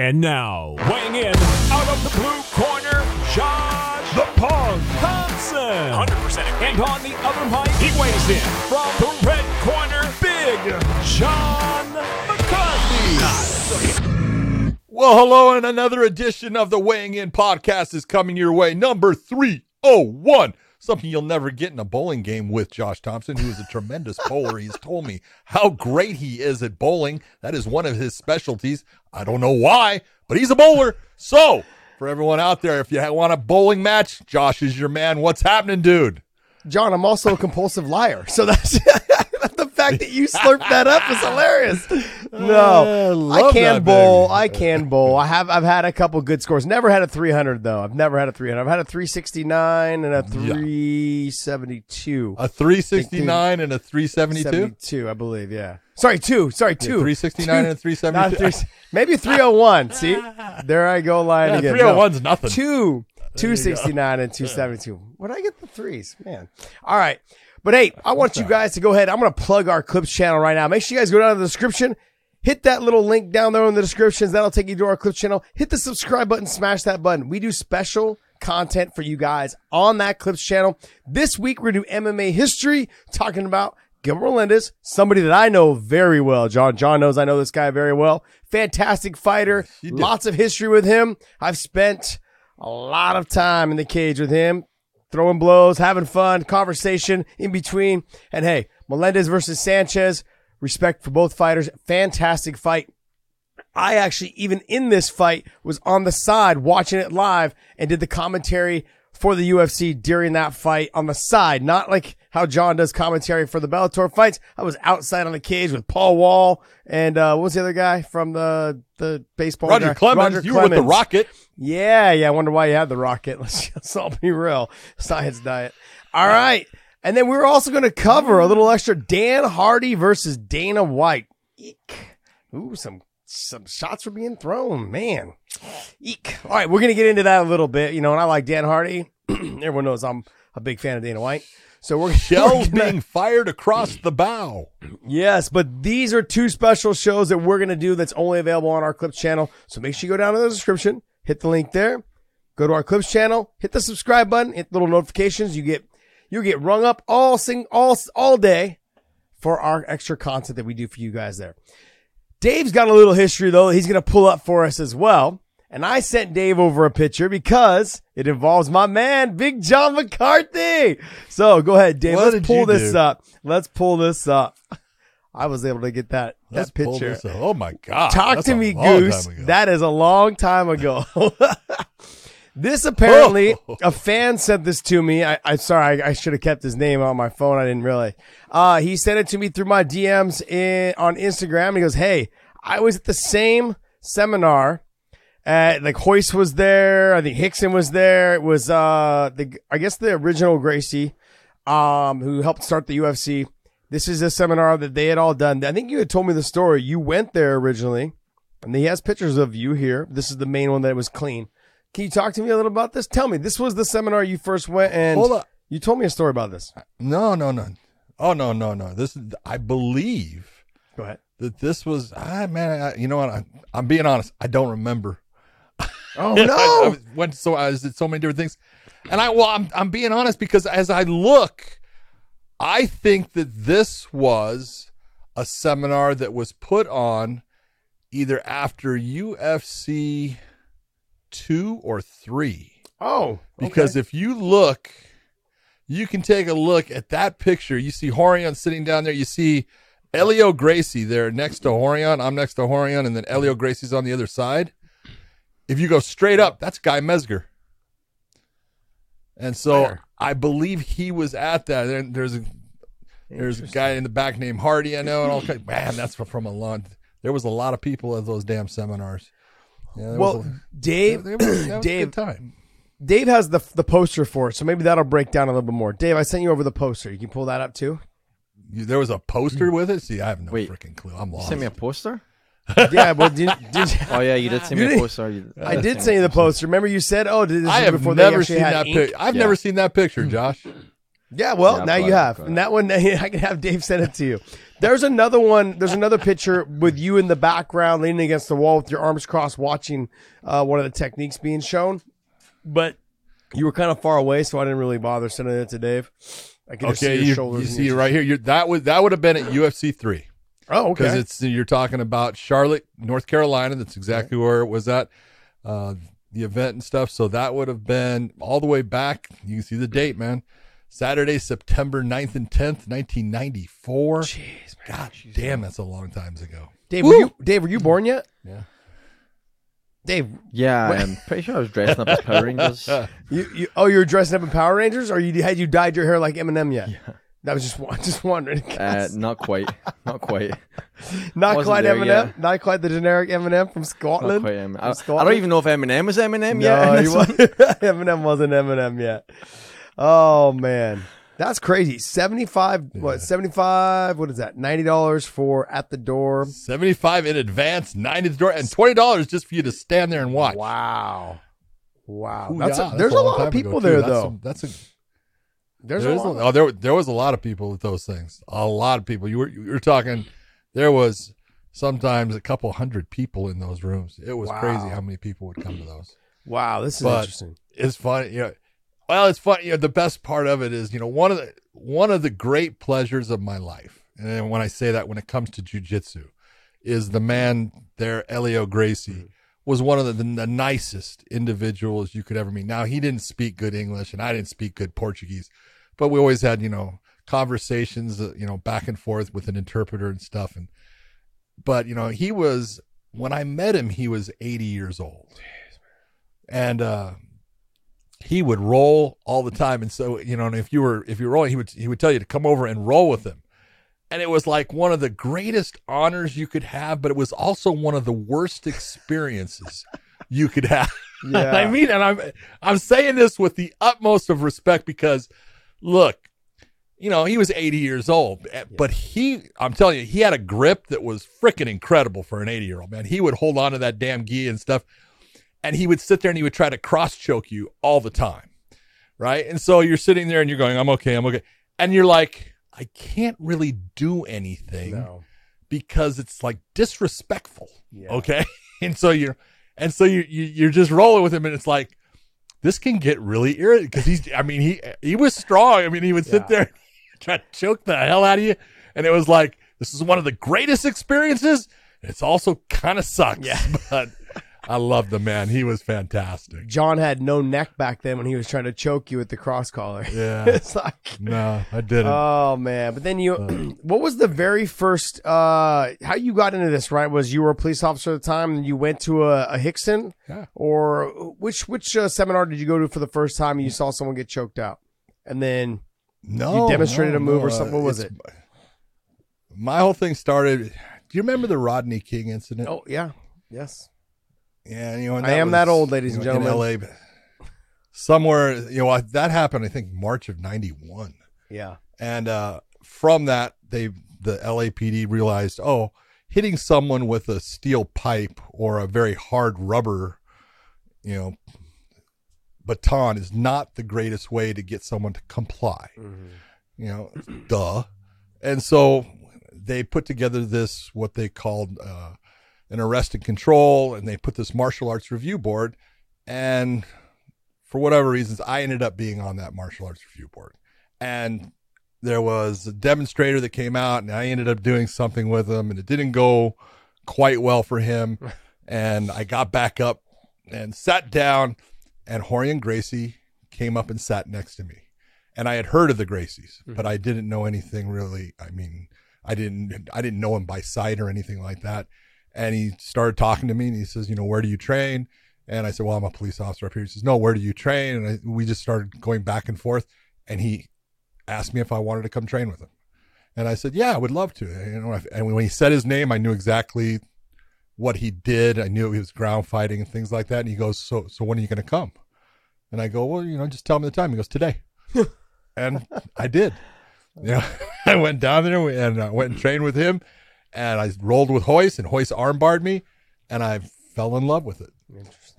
And now, weighing in out of the blue corner, Josh the Punk Thompson. 100% And on the other mic, he weighs in from the red corner, Big John McCarthy. Well, hello, and another edition of the Weighing In podcast is coming your way. Number 301. Something you'll never get in a bowling game with Josh Thompson, who is a tremendous bowler. He's told me how great he is at bowling. That is one of his specialties. I don't know why, but he's a bowler. So, for everyone out there, if you want a bowling match, Josh is your man. What's happening, dude? John, I'm also a compulsive liar. So that's fact that you slurped that up is hilarious. No, uh, I, love can bowl. baby. I can bowl. I have. I've had a couple good scores. Never had a 300 though. I've never had a 300. I've had a 369 and a 372. A 369 and a 372? 72, I believe. Yeah. Sorry, two. Sorry, two. 369 and a 372. three, maybe 301. See, there I go lying Yeah, again. 301's nothing. Two, 269 and 272. Where did I get the threes? Man. All right. But hey, I want you guys to go ahead. I'm going to plug our clips channel right now. Make sure you guys go down to the description. Hit that little link down there in the descriptions. That'll take you to our clips channel. Hit the subscribe button, smash that button. We do special content for you guys on that clips channel. This week, we're going to do MMA history, talking about Gilbert Melendez, somebody that I know very well. John, John knows I know this guy very well. Fantastic fighter. Lots of history with him. I've spent a lot of time in the cage with him, throwing blows, having fun, conversation in between. And hey, Melendez versus Sanchez, respect for both fighters. Fantastic fight. I actually, even in this fight, was on the side watching it live and did the commentary for the UFC during that fight on the side, not like how John does commentary for the Bellator fights. I was outside on the cage with Paul Wall and, uh, what was the other guy from the, the baseball? Roger guy? Clemens, Roger you were with the Rocket. Yeah, yeah. I wonder why you had the rocket. Let's, all be real. Science diet. All right. And then we were also going to cover a little extra Dan Hardy versus Dana White. Eek. Ooh, some some shots were being thrown, man. Eek. All right, we're gonna get into that a little bit, you know. And I like Dan Hardy. Everyone knows I'm a big fan of Dana White. So we're Shells we're gonna- being fired across the bow. Yes, but these are two special shows that we're going to do that's only available on our Clips channel. So make sure you go down to the description, hit the link there, go to our Clips channel, hit the subscribe button, hit the little notifications. You get you get rung up all sing all all day for our extra content that we do for you guys there. Dave's got a little history though. He's going to pull up for us as well. And I sent Dave over a picture because it involves my man, Big John McCarthy. So go ahead, Dave. What let's pull this do? up. Let's pull this up. I was able to get that, Let's that picture. Oh my God. Talk That's to me, Goose. That is a long time ago. this apparently, Oh. a fan sent this to me. I, I sorry, I, I should have kept his name on my phone. I didn't realize. Uh, he sent it to me through my DMs in, on Instagram. He goes, "Hey, I was at the same seminar. Uh, like Royce was there. I think Rickson was there. It was uh, the I guess the original Gracie, um, who helped start the UFC." This is a seminar that they had all done. I think you had told me the story. You went there originally, and he has pictures of you here. This is the main one that was clean. Can you talk to me a little about this? Tell me, this was the seminar you first went, and Hold up. you told me a story about this. No, no, no. Oh no, no, no. This is. I believe Go ahead. that this was. Ah, man. I, you know what? I, I'm being honest. I don't remember. Oh I, I no! was- went so I did so many different things, and I well, I'm I'm being honest because as I look, I think that this was a seminar that was put on either after UFC two or three. oh, Because if you look, you can take a look at that picture. You see Rorion sitting down there. You see Helio Gracie there next to Rorion. I'm next to Rorion, and then Helio Gracie's on the other side. If you go straight up, that's Guy Mezger. And so Fair. I believe he was at that. There, there's a there's a guy in the back named Hardy, I know, and all kind. Man, that's from a lot. There was a lot of people at those damn seminars. Yeah, well, a, Dave, there was- that was Dave, good time. Dave has the the poster for it, so maybe that'll break down a little bit more. Dave, I sent you over the poster. You can pull that up too. You, there was a poster hmm. with it. See, I have no Wait. freaking clue. I'm You lost. sent me a poster? yeah, well, did, did Oh yeah, you did send You me a poster. You, I did send you the poster. Remember, you said, "Oh, this I is have before never actually seen had that picture. I've Yeah. never seen that picture, Josh. Yeah, well, Yeah, now I've you have. And that one, I can have Dave send it to you. There's another one. There's another picture with you in the background, leaning against the wall with your arms crossed, watching uh, one of the techniques being shown. But you were kind of far away, so I didn't really bother sending it to Dave. I can just see Okay, your you, shoulders. you see your- right here. You're, that would that would have been at UFC three Oh, okay. because it's you're talking about Charlotte, North Carolina. That's exactly where it was at. Uh, the event and stuff. So that would have been all the way back. You can see the date, man. Saturday, September 9th and 10th, 1994. Jeez, man. God damn, that's a long time ago. Dave, were you Dave? Were you born yet? Yeah. Dave, Yeah, I'm pretty sure I was dressing up as Power Rangers. you, you oh, you were dressing up in Power Rangers, or you had you dyed your hair like Eminem yet? That was just wa- just wondering. Uh, not quite, not quite, not wasn't quite there Eminem, yet. not quite the generic Eminem from Scotland. not quite. From I, I don't even know if Eminem was Eminem No, yet. he was, Eminem wasn't Eminem yet. Oh man, that's crazy. Seventy five. What? Seventy five. What is that? Ninety dollars for at the door. 75 in advance, 90 at the door, and $20 just for you to stand there and watch. Wow. Wow. Ooh, that's yeah, a, there's a, long lot of ago, people too. there That's though. a- that's a there's, There's a a, lot. oh, there there was a lot of people with those things. A lot of people. You were you were talking. There was sometimes a couple hundred people in those rooms. It was Wow. crazy how many people would come to those. wow. This is But- interesting. It's funny. You know, well, it's funny. You know, the best part of it is you know one of the one of the great pleasures of my life, and when I say that, when it comes to jujitsu, is the man there, Helio Gracie. Mm-hmm. Was one of the, the nicest individuals you could ever meet. Now he didn't speak good English, and I didn't speak good Portuguese, but we always had you know conversations uh, you know back and forth with an interpreter and stuff. And but you know he was when i met him he was 80 years old. And uh he would roll all the time. And so you know and if you were if you were rolling he would he would tell you to come over and roll with him. And it was like one of the greatest honors you could have but it was also one of the worst experiences you could have. Yeah. I mean, and I'm I'm saying this with the utmost of respect because, look, you know, he was 80 years old, eh, but he, I'm telling you, he had a grip that was freaking incredible for an 80 year old man. He would hold on to that damn gi and stuff, and he would sit there and he would try to cross choke you all the time, right? And so you're sitting there and you're going, I'm okay, I'm okay, and you're like, I can't really do anything No. because it's like disrespectful. Yeah. Okay. And so you're, and so you, you, you're just rolling with him and it's like, this can get really irritating because he's, I mean, he, he was strong. I mean, he would sit Yeah. there and try to choke the hell out of you. And it was like, this is one of the greatest experiences. It's also kind of sucks. Yeah. But I love the man. He was fantastic. John had no neck back then when he was trying to choke you with the cross collar. Yeah. it's like No, I didn't. Oh man! But then you, what was the very first? uh How you got into this? Right? Was you were a police officer at the time, and you went to a, a Rickson, Yeah. or which which uh, seminar did you go to for the first time? and You saw someone get choked out, and then no. demonstrated no, a move no, or something? What was it's- My whole thing started. Do you remember the Rodney King incident? oh yeah, yes, Yeah, you know, and I am that old, ladies you and gentlemen. In LA, somewhere, you know, I- that happened. I think March of '91, yeah, and uh, from that, they the LAPD realized, oh, hitting someone with a steel pipe or a very hard rubber, you know, baton is not the greatest way to get someone to comply. You know, duh. And so they put together this what they called uh, an arrest and control, and they put this martial arts review board. And for whatever reasons, I ended up being on that martial arts review board. And there was a demonstrator that came out, and I ended up doing something with him, and it didn't go quite well for him. And I got back up and sat down, and Rorion Gracie came up and sat next to me. And I had heard of the Gracies, hmm. but I didn't know anything really. I mean, I didn't I didn't know him by sight or anything like that. And he started talking to me, and he says, "You know, where do you train?" And I said, "Well, I'm a police officer up here." He says, "No, where do you train?" And I, we just started going back and forth. And he asked me if I wanted to come train with him, and I said, "Yeah, I would love to." You know, and when he said his name, I knew exactly what he did. I knew he was ground fighting and things like that. And he goes, "So, so when are you going to come?" And I go, "Well, you know, just tell me the time." He goes, "Today," and I did. You know, I went down there and I went and trained with him, and I rolled with Royce, and Royce armbarred me, and I fell in love with it.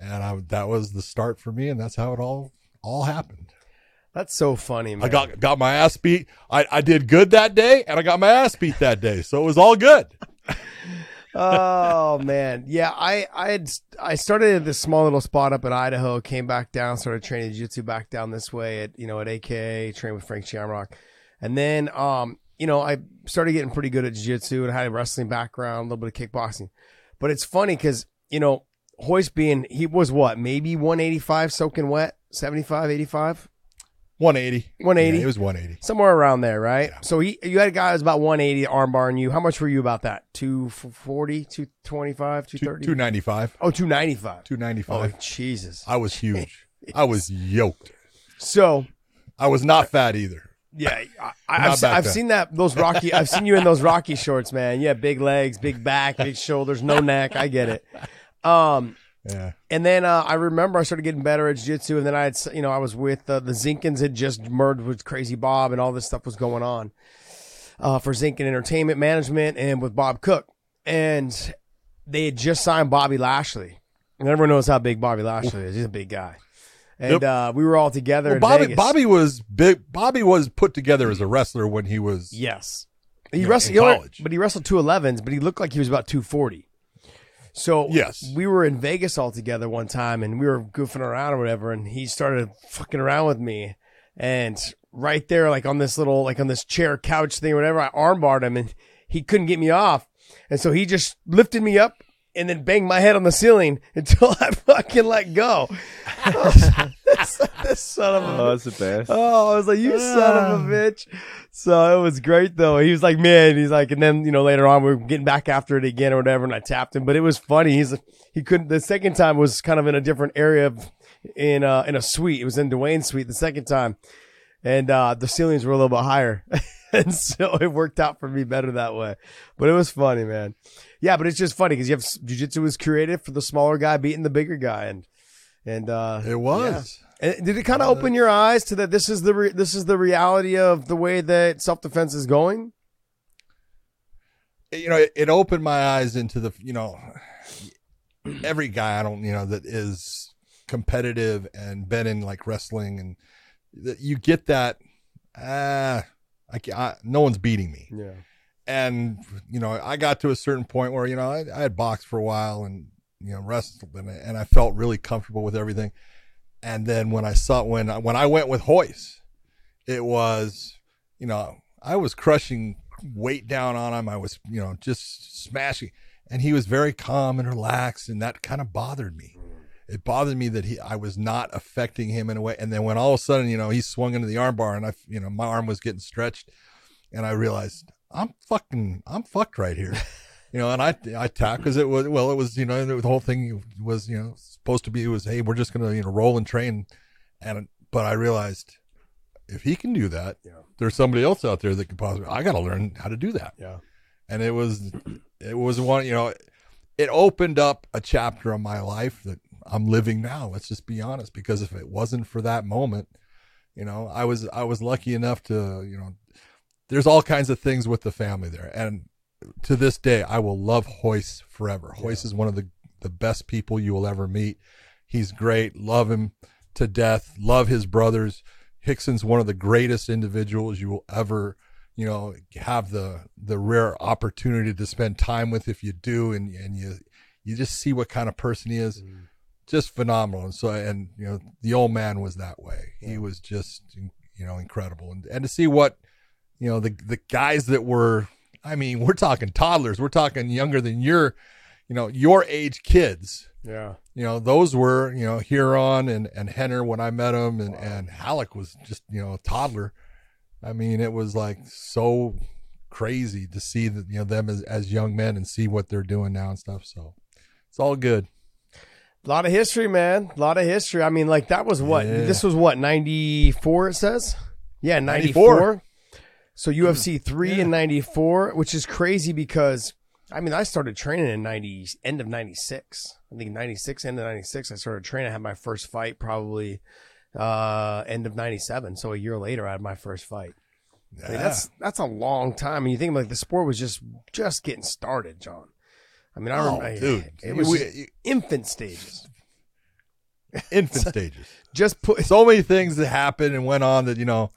And I, that was the start for me, and that's how it all all happened. That's so funny, man. I got got my ass beat. I, I did good that day, and I got my ass beat that day, so it was all good. oh man, yeah. I I had I started at this small little spot up in Idaho, came back down, started training jiu-jitsu back down this way at you know at AKA, trained with Frank Shamrock, and then um you know I started getting pretty good at jiu-jitsu and I had a wrestling background, a little bit of kickboxing, but it's funny because you know Royce being he was what maybe 185 soaking wet, 75, 85. 180. 180? Yeah, it was 180. Somewhere around there, right? So he, you had a guy who was about 180 armbarring you. How much were you about that? 240, 225, 230? 295. Oh, 295. 295. Oh, Jesus. I was huge. I was yoked. So, I was not fat either. Yeah, I, I've, se- I've seen that, those Rocky, I've seen you in those Rocky shorts, man. Yeah, big legs, big back, big shoulders, no neck. I get it. Um, Yeah. and then uh, I remember I started getting better at jiu-jitsu, and then I had, you know, I was with uh, the Zinkins had just merged with Crazy Bob, and all this stuff was going on uh, for Zinkin Entertainment Management and with Bob Cook, and they had just signed Bobby Lashley, and everyone knows how big Bobby Lashley is. He's a big guy, and Yep. uh, we were all together. Well, in Bobby Vegas. Bobby was big. Bobby was put together as a wrestler when he was. Yes. He wrestled, in he college. but he wrestled two elevens, but he looked like he was about 240. So Yes. we were in Vegas all together one time and we were goofing around or whatever. And he started fucking around with me. And right there, like on this little, like on this chair couch thing or whatever, I armbarred him and he couldn't get me off. And so he just lifted me up and then bang my head on the ceiling until I fucking let go. this, this son of a Oh, that's the best. Oh, I was like, you son of a bitch. So it was great though. He was like, man, he's like, and then, you know, later on we are getting back after it again or whatever. And I tapped him, but it was funny. He's, he couldn't, the second time was kind of in a different area of, in, uh, in a suite. It was in Dwayne's suite the second time. And, uh, the ceilings were a little bit higher. and so it worked out for me better that way. But it was funny, man. Yeah, but it's just funny because you have jujitsu was created for the smaller guy beating the bigger guy. And, and, uh, It was. and did it kind of open your eyes to that this is the re- this is the reality of the way that self defense is going? you know, it, it opened my eyes into the, you know, every guy I don't, you know, that is competitive and been in like wrestling and that you get that, ah, I, ca- I, no one's beating me. Yeah. And, you know, I got to a certain point where, you know, I, I had boxed for a while and, you know, wrestled and, and I felt really comfortable with everything. And then when I saw, when when I went with Royce, it was, you know, I was crushing weight down on him. I was, you know, just smashing. And he was very calm and relaxed, and that kind of bothered me. It bothered me that he, I was not affecting him in a way. And then when all of a sudden, you know, he swung into the armbar, and I, you know, my arm was getting stretched, and I realized I'm fucking, I'm fucked right here. You know, and I, I tapped because it was, well, it was, you know, the whole thing was, you know, supposed to be, it was, hey, we're just going to, you know, roll and train. And, but I realized if he can do that, Yeah. there's somebody else out there that can possibly. I got to learn how to do that. Yeah. And it was, it was one. You know, it opened up a chapter of my life that I'm living now. Let's just be honest. Because if it wasn't for that moment, you know, I was I was lucky enough to, you know, there's all kinds of things with the family there, and to this day, I will love Royce forever. Royce is one of the the best people you will ever meet. He's great. Love him to death. Love his brothers. Rickson's one of the greatest individuals you will ever, you know, have the the rare opportunity to spend time with if you do, and and you you just see what kind of person he is. Mm-hmm. Just phenomenal. And so, and you know, the old man was that way. He was just, you know, incredible. And and to see what, you know, the the guys that were, I mean, we're talking toddlers. We're talking younger than your, you know, your age kids Yeah. you know, those were, you know, Ryron and, and Rener when I met him and, and Ralek was just, you know, a toddler. I mean, it was like so crazy to see that, you know, them as, as young men and see what they're doing now and stuff. So it's all good. A lot of history, man. A lot of history. I mean, like that was what? Yeah. This was what? 94 it says? Yeah, 94. 94. So UFC 3 and 94, which is crazy because I mean, I started training in 90 end of 96. I think 96 end of 96 I started training. I had my first fight probably uh end of 97. So a year later I had my first fight. I mean, Yeah. that's that's a long time. And you think like the sport was just just getting started, John. I mean, I Oh, remember dude. it was We- infant stages. infant stages. Just put So many things that happened and went on that you know,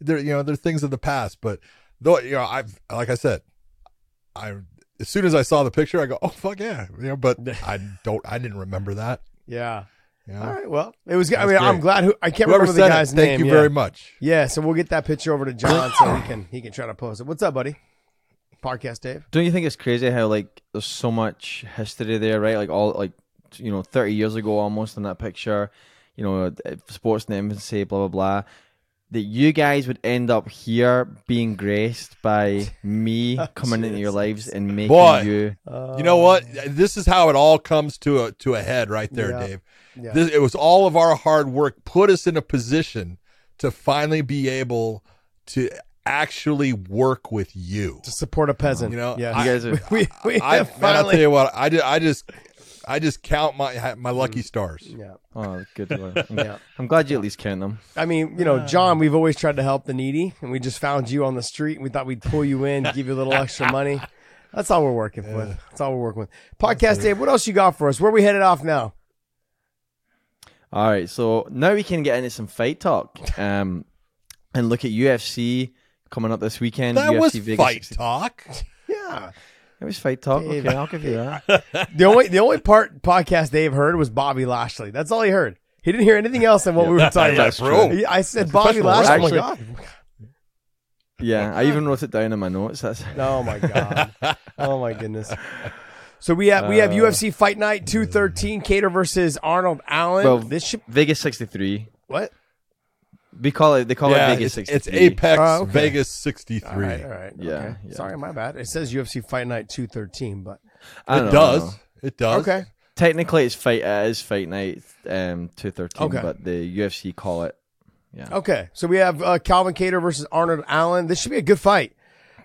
they're you know they're things of the past. But though you know, I've like I said, I as soon as I saw the picture, I go, oh fuck yeah, you know. But I don't, I didn't remember that. yeah. You know? All right. Well, it was. I That's mean, I'm glad. Who I can't Whoever remember the guy's it, thank name. you yeah. very much. Yeah. So we'll get that picture over to John so he can he can try to post it. What's up, buddy? Podcast Dave. Don't you think it's crazy how like there's so much history there, right? Like all like you know, thirty years ago almost in that picture, you know, uh, sports in the infancy, blah blah blah. That you guys would end up here being graced by me coming into your lives and making Boy. you. You know what? This is how it all comes to a to a head right there, Yeah. Dave. Yeah. This, it was all of our hard work put us in a position to finally be able to actually work with you. to support a peasant. You know, yeah. You guys are- we, we I, have man, I'll finally. tell you what, I, ju- I just I just count my my lucky stars. yeah. Oh, good. Lord. I'm, Yeah. I'm glad you at least count them. I mean, you know, John, we've always tried to help the needy, and we just found you on the street, and we thought we'd pull you in, give you a little extra money. That's all we're working with. That's all we're working with. Podcast Dave, what else you got for us? Where we headed off now? All right, so now we can get into some fight talk, um, and look at UFC coming up this weekend. That UFC was Vegas fight talk. Yeah. It was fight talk. Dave. Okay, I'll give you that. The only the only part podcast Dave heard was Bobby Lashley. That's all he heard. He didn't hear anything else than what we were talking about. True. I said Bobby Lashley. wrestling. Oh my god. Yeah, I even wrote it down in my notes. That's Oh my god. Oh my goodness. So we have we have Uh, UFC Fight Night 213 Kattar versus Arnold Allen. Well, this should Vegas 63. what? We call it. They call yeah, it Vegas it's, 63. it's Apex Oh, okay. Vegas 63. All right, all right. Yeah, okay. yeah. Sorry, my bad. It says UFC Fight Night 213, but It does. know. It does. okay. Technically, it's fight. It is fight night. Um, 213. Okay. But the UFC call it. Yeah. Okay. So we have uh, Calvin Kattar versus Arnold Allen. This should be a good fight.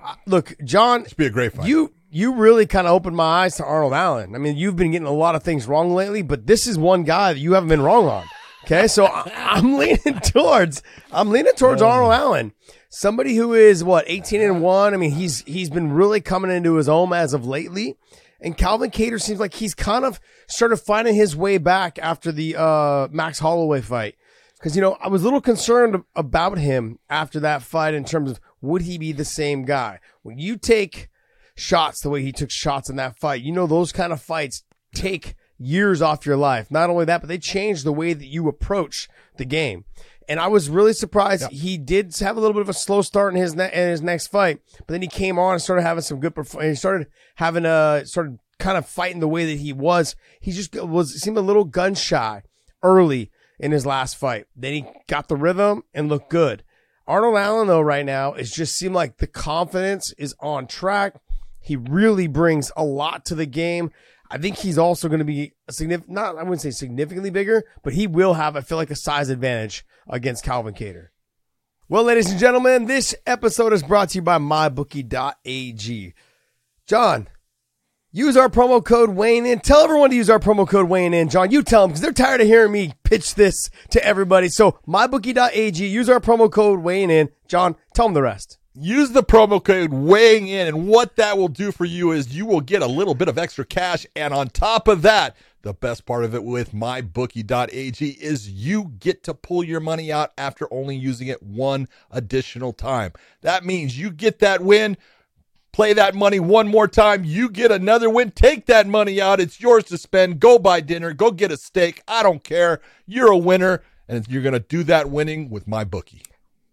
Uh, look, John, Should be a great fight. you you really kind of opened my eyes to Arnold Allen. I mean, you've been getting a lot of things wrong lately, but this is one guy that you haven't been wrong on. Okay, so I'm leaning towards I'm leaning towards Arnold Allen, somebody who is what 18 and one. I mean, he's he's been really coming into his own as of lately, and Calvin Kattar seems like he's kind of started finding his way back after the uh, Max Holloway fight. Because, you know, I was a little concerned about him after that fight in terms of would he be the same guy? When you take shots the way he took shots in that fight, you know, those kind of fights take years off your life. Not only that, but they change the way that you approach the game. And I was really surprised he did have a little bit of a slow start in his ne- in his next fight, but then he came on and started having some good. Perf- he started having a started kind of fighting the way that he was. He just was seemed a little gun shy early in his last fight. Then he got the rhythm and looked good. Arnold Allen though right now it just seemed like the confidence is on track. He really brings a lot to the game. I think he's also going to be a significant, not, I wouldn't say significantly bigger, but he will have, I feel like, a size advantage against Calvin Kattar. Well, ladies and gentlemen, this episode is brought to you by mybookie.ag. John, use our promo code weighing in. Tell everyone to use our promo code weighing in. John, you tell them because they're tired of hearing me pitch this to everybody. So mybookie.ag, use our promo code weighing in. John, tell them the rest. Use the promo code weighing in, and what that will do for you is you will get a little bit of extra cash. And on top of that, the best part of it with mybookie.ag is you get to pull your money out after only using it one additional time. That means you get that win, play that money one more time, you get another win, take that money out. It's yours to spend. Go buy dinner, go get a steak. I don't care. You're a winner, and you're going to do that winning with my bookie.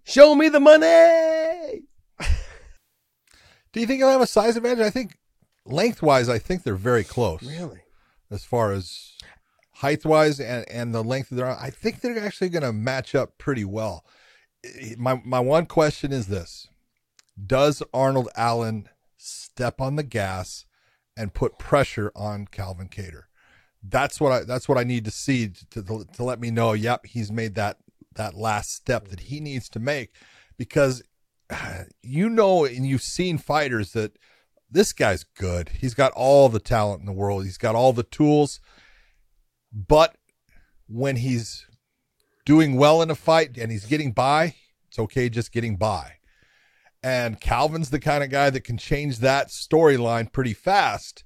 Show me the money. Do you think he'll have a size advantage? I think lengthwise, I think they're very close Really? as far as height wise and, and the length of their arm. I think they're actually going to match up pretty well. My, my one question is this Does Arnold Allen step on the gas and put pressure on Calvin Kattar? That's what I that's what I need to see to, to, to let me know. Yep, he's made that that last step that he needs to make because you know and you've seen fighters that this guy's good. He's got all the talent in the world. He's got all the tools. But when he's doing well in a fight and he's getting by, it's okay just getting by. And Calvin's the kind of guy that can change that storyline pretty fast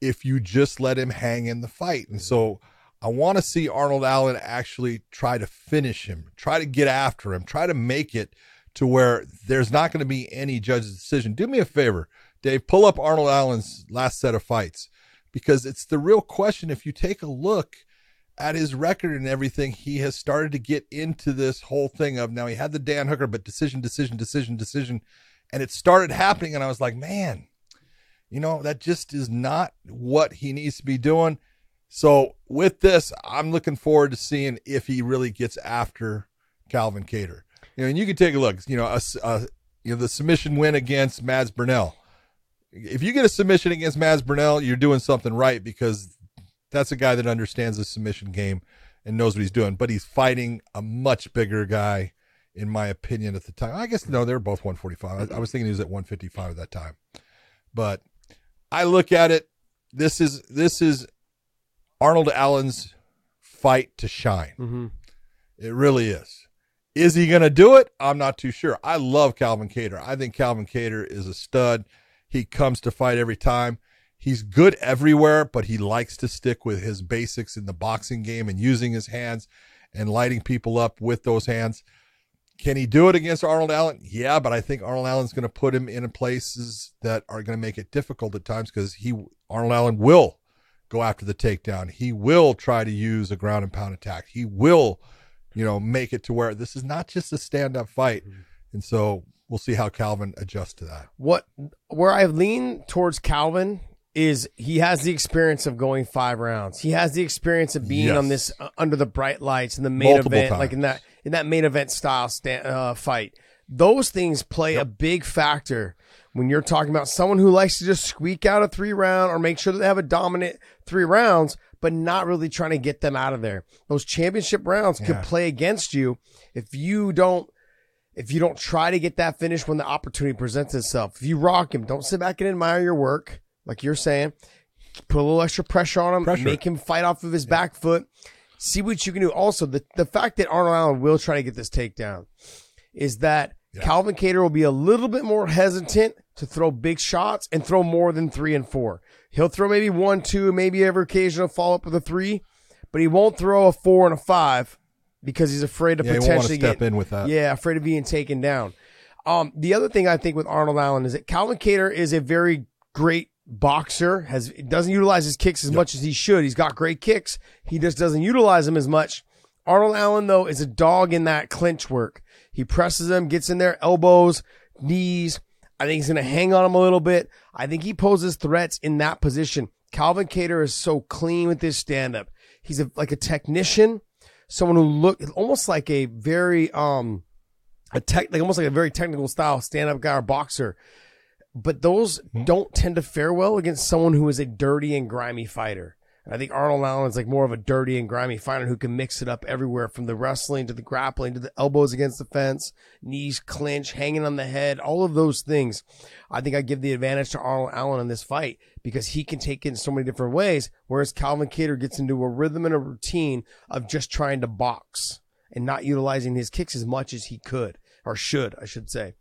if you just let him hang in the fight. And so I want to see Arnold Allen actually try to finish him, try to get after him, try to make it to where there's not going to be any judge's decision. Do me a favor, Dave, pull up Arnold Allen's last set of fights because it's the real question. If you take a look at his record and everything, he has started to get into this whole thing of now he had the Dan Hooker, but decision, decision, decision, decision. And it started happening. And I was like, man, you know, that just is not what he needs to be doing. So with this, I'm looking forward to seeing if he really gets after Calvin Kattar. You know, and you can take a look. You know, a, a, you know the submission win against Mads Burnell. If you get a submission against Mads Burnell, you're doing something right because that's a guy that understands the submission game and knows what he's doing. But he's fighting a much bigger guy, in my opinion, at the time. I guess no, they were both 145. I, I was thinking he was at 155 at that time. But I look at it. This is this is Arnold Allen's fight to shine. Mm-hmm. It really is. Is he going to do it? I'm not too sure. I love Calvin Kattar. I think Calvin Kattar is a stud. He comes to fight every time. He's good everywhere, but he likes to stick with his basics in the boxing game and using his hands and lighting people up with those hands. Can he do it against Arnold Allen? Yeah, but I think Arnold Allen's going to put him in places that are going to make it difficult at times because he Arnold Allen will go after the takedown. He will try to use a ground and pound attack. He will you know, make it to where this is not just a stand up fight. Mm-hmm. And so we'll see how Calvin adjusts to that. What where I lean towards Calvin is he has the experience of going five rounds. He has the experience of being yes. on this uh, under the bright lights in the main Multiple event, times. like in that in that main event style stand, uh, fight. Those things play yep. a big factor when you're talking about someone who likes to just squeak out a three round or make sure that they have a dominant three rounds but not really trying to get them out of there. Those championship rounds yeah. could play against you if you don't if you don't try to get that finish when the opportunity presents itself. If you rock him, don't sit back and admire your work, like you're saying. Put a little extra pressure on him, pressure. make him fight off of his yeah. back foot. See what you can do. Also, the, the fact that Arnold Allen will try to get this takedown is that yeah. Calvin Kattar will be a little bit more hesitant to throw big shots and throw more than three and four. He'll throw maybe one, two, maybe every occasional follow up with a three, but he won't throw a four and a five because he's afraid to yeah, potentially step get, in with that. Yeah, afraid of being taken down. Um, the other thing I think with Arnold Allen is that Calvin Kattar is a very great boxer. Has doesn't utilize his kicks as yep. much as he should. He's got great kicks. He just doesn't utilize them as much. Arnold Allen though is a dog in that clinch work. He presses them, gets in there, elbows, knees, I think he's going to hang on him a little bit. I think he poses threats in that position. Calvin Kattar is so clean with his stand up. He's a, like a technician, someone who look almost like a very, um, a tech, like almost like a very technical style stand up guy or boxer. But those mm-hmm. don't tend to fare well against someone who is a dirty and grimy fighter. I think Arnold Allen is like more of a dirty and grimy fighter who can mix it up everywhere from the wrestling to the grappling to the elbows against the fence, knees clinch, hanging on the head, all of those things. I think I give the advantage to Arnold Allen in this fight because he can take it in so many different ways, whereas Calvin Kattar gets into a rhythm and a routine of just trying to box and not utilizing his kicks as much as he could or should, I should say.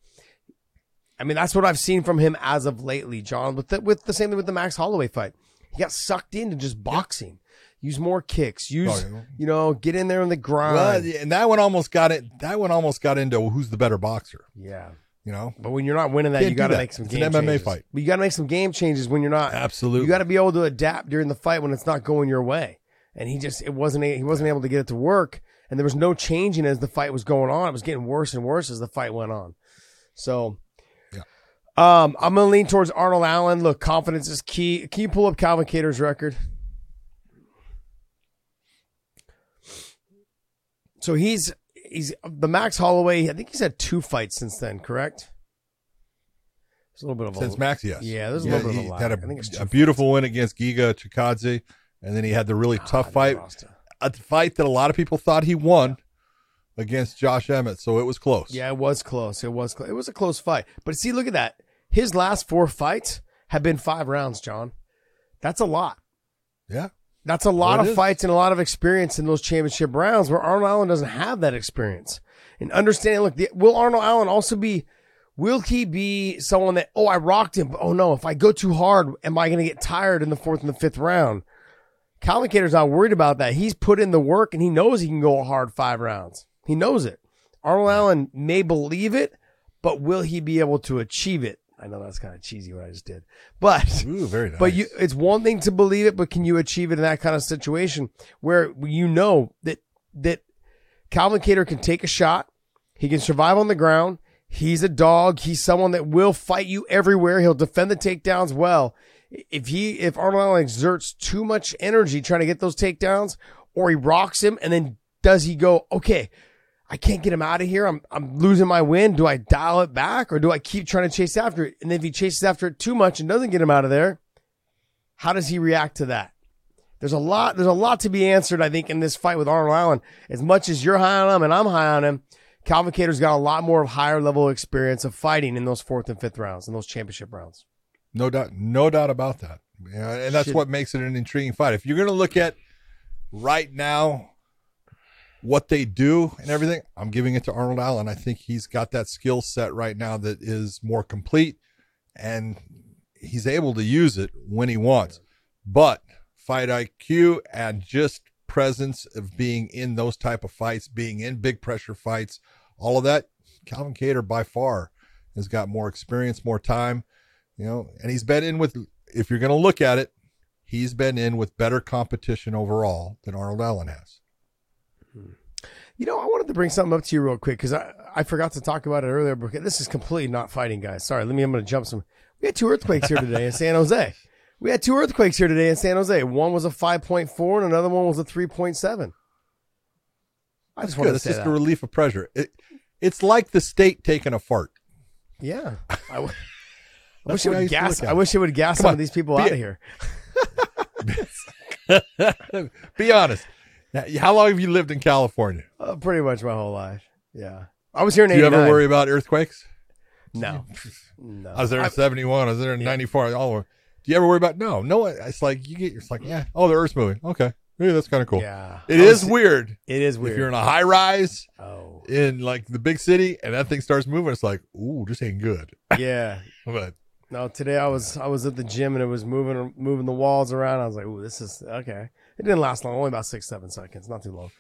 I mean, that's what I've seen from him as of lately, John, with the, with the same thing with the Max Holloway fight. He got sucked into just boxing. Use more kicks. Use oh, yeah. you know, get in there in the grind. Well, and that one almost got it. That one almost got into who's the better boxer. Yeah. You know, but when you're not winning that, Can't you got to make some it's game an MMA changes. fight. But you got to make some game changes when you're not. Absolutely. You got to be able to adapt during the fight when it's not going your way. And he just it wasn't he wasn't able to get it to work, and there was no changing as the fight was going on. It was getting worse and worse as the fight went on. So um, I'm gonna lean towards Arnold Allen. Look, confidence is key. Can you pull up Calvin Kattar's record? So he's he's the Max Holloway. I think he's had two fights since then. Correct. It's a little bit of since a, Max, yes. Yeah, there's a yeah, little bit of a lag. Had a, a beautiful win against Giga Chikadze, and then he had the really ah, tough fight, a fight that a lot of people thought he won against Josh Emmett. So it was close. Yeah, it was close. It was close. It was a close fight. But see, look at that. His last four fights have been five rounds, John. That's a lot. Yeah. That's a lot well, of is. fights and a lot of experience in those championship rounds where Arnold Allen doesn't have that experience. And understanding, look, the, will Arnold Allen also be, will he be someone that, oh, I rocked him, but oh no, if I go too hard, am I going to get tired in the fourth and the fifth round? Calvin Kattar's not worried about that. He's put in the work and he knows he can go a hard five rounds. He knows it. Arnold Allen may believe it, but will he be able to achieve it? I know that's kind of cheesy what I just did, but Ooh, very nice. but you, it's one thing to believe it, but can you achieve it in that kind of situation where you know that that Calvin Kattar can take a shot, he can survive on the ground, he's a dog, he's someone that will fight you everywhere, he'll defend the takedowns well. If he if Arnold Allen exerts too much energy trying to get those takedowns, or he rocks him, and then does he go okay? I can't get him out of here. I'm I'm losing my win. Do I dial it back or do I keep trying to chase after it? And if he chases after it too much and doesn't get him out of there, how does he react to that? There's a lot there's a lot to be answered, I think, in this fight with Arnold Allen. As much as you're high on him and I'm high on him, Calvin Kattar's got a lot more of higher level experience of fighting in those fourth and fifth rounds, in those championship rounds. No doubt, no doubt about that. Yeah, and that's Shit. what makes it an intriguing fight. If you're going to look at right now what they do and everything, I'm giving it to Arnold Allen. I think he's got that skill set right now that is more complete, and he's able to use it when he wants. But fight IQ and just presence of being in those type of fights, being in big pressure fights, all of that, Calvin Kattar by far has got more experience, more time you know, and he's been in with, if you're going to look at it, he's been in with better competition overall than Arnold Allen has. You know, I wanted to bring something up to you real quick because I, I forgot to talk about it earlier. But this is completely not fighting, guys. Sorry, let me. I'm going to jump some. We had two earthquakes here today in San Jose. We had two earthquakes here today in San Jose. One was a 5.4 and another one was a 3.7. I just wanted Good. to It's say just that. a relief of pressure. It, it's like the state taking a fart. yeah. I, w- I wish it way I would gas. I wish it would gas Come some on, of these people out of here. Be honest. Now, How long have you lived in California? Uh, pretty much my whole life. Yeah. I was here in Do you ever worry about earthquakes? No. No. I was there in 71. I was there in 94. All over. Do you ever worry about? No, no. It's like you get. It's like yeah. Oh, the Earth's moving. Okay, yeah, that's kind of cool. Yeah. It I is was- weird It is weird. if you're in a high rise oh. in like the big city and that thing starts moving. It's like, ooh, this ain't good. Yeah. But No, today I was I was at the gym and it was moving moving the walls around. I was like, "Ooh, this is okay." It didn't last long, only about six seven seconds, not too long.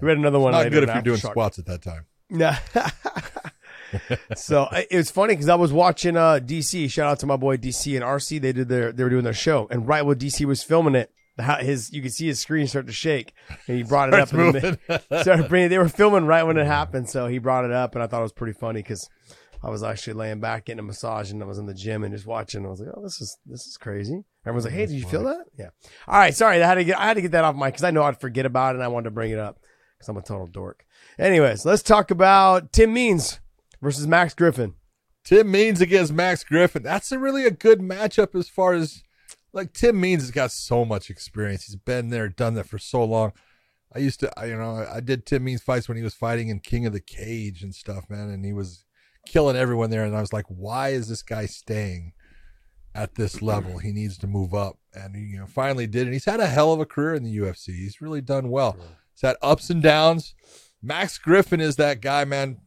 We had another one. not later, good if you're doing aftershock. squats at that time. No. so it was funny because I was watching uh, DC. Shout out to my boy DC and RC. They did their they were doing their show, and right when DC was filming it, his you could see his screen start to shake, and he brought it up. Starts in the moving. started bringing. They were filming right when it happened, so he brought it up, and I thought it was pretty funny because I was actually laying back getting a massage, and I was in the gym and just watching. I was like, "Oh, this is this is crazy." Everyone's like, "Hey, did you feel that?" Yeah. All right, sorry, I had to get I had to get that off mic because I know I'd forget about it, and I wanted to bring it up because I'm a total dork. Anyways, let's talk about Tim Means versus Max Griffin. Tim Means against Max Griffin. That's a really a good matchup as far as like Tim Means has got so much experience. He's been there, done that for so long. I used to, I, you know, I did Tim Means fights when he was fighting in King of the Cage and stuff, man, and he was killing everyone there. And I was like, why is this guy staying at this level? He needs to move up, and he, you know, finally did. And he's had a hell of a career in the UFC. He's really done well. He's had ups and downs. Max Griffin is that guy, man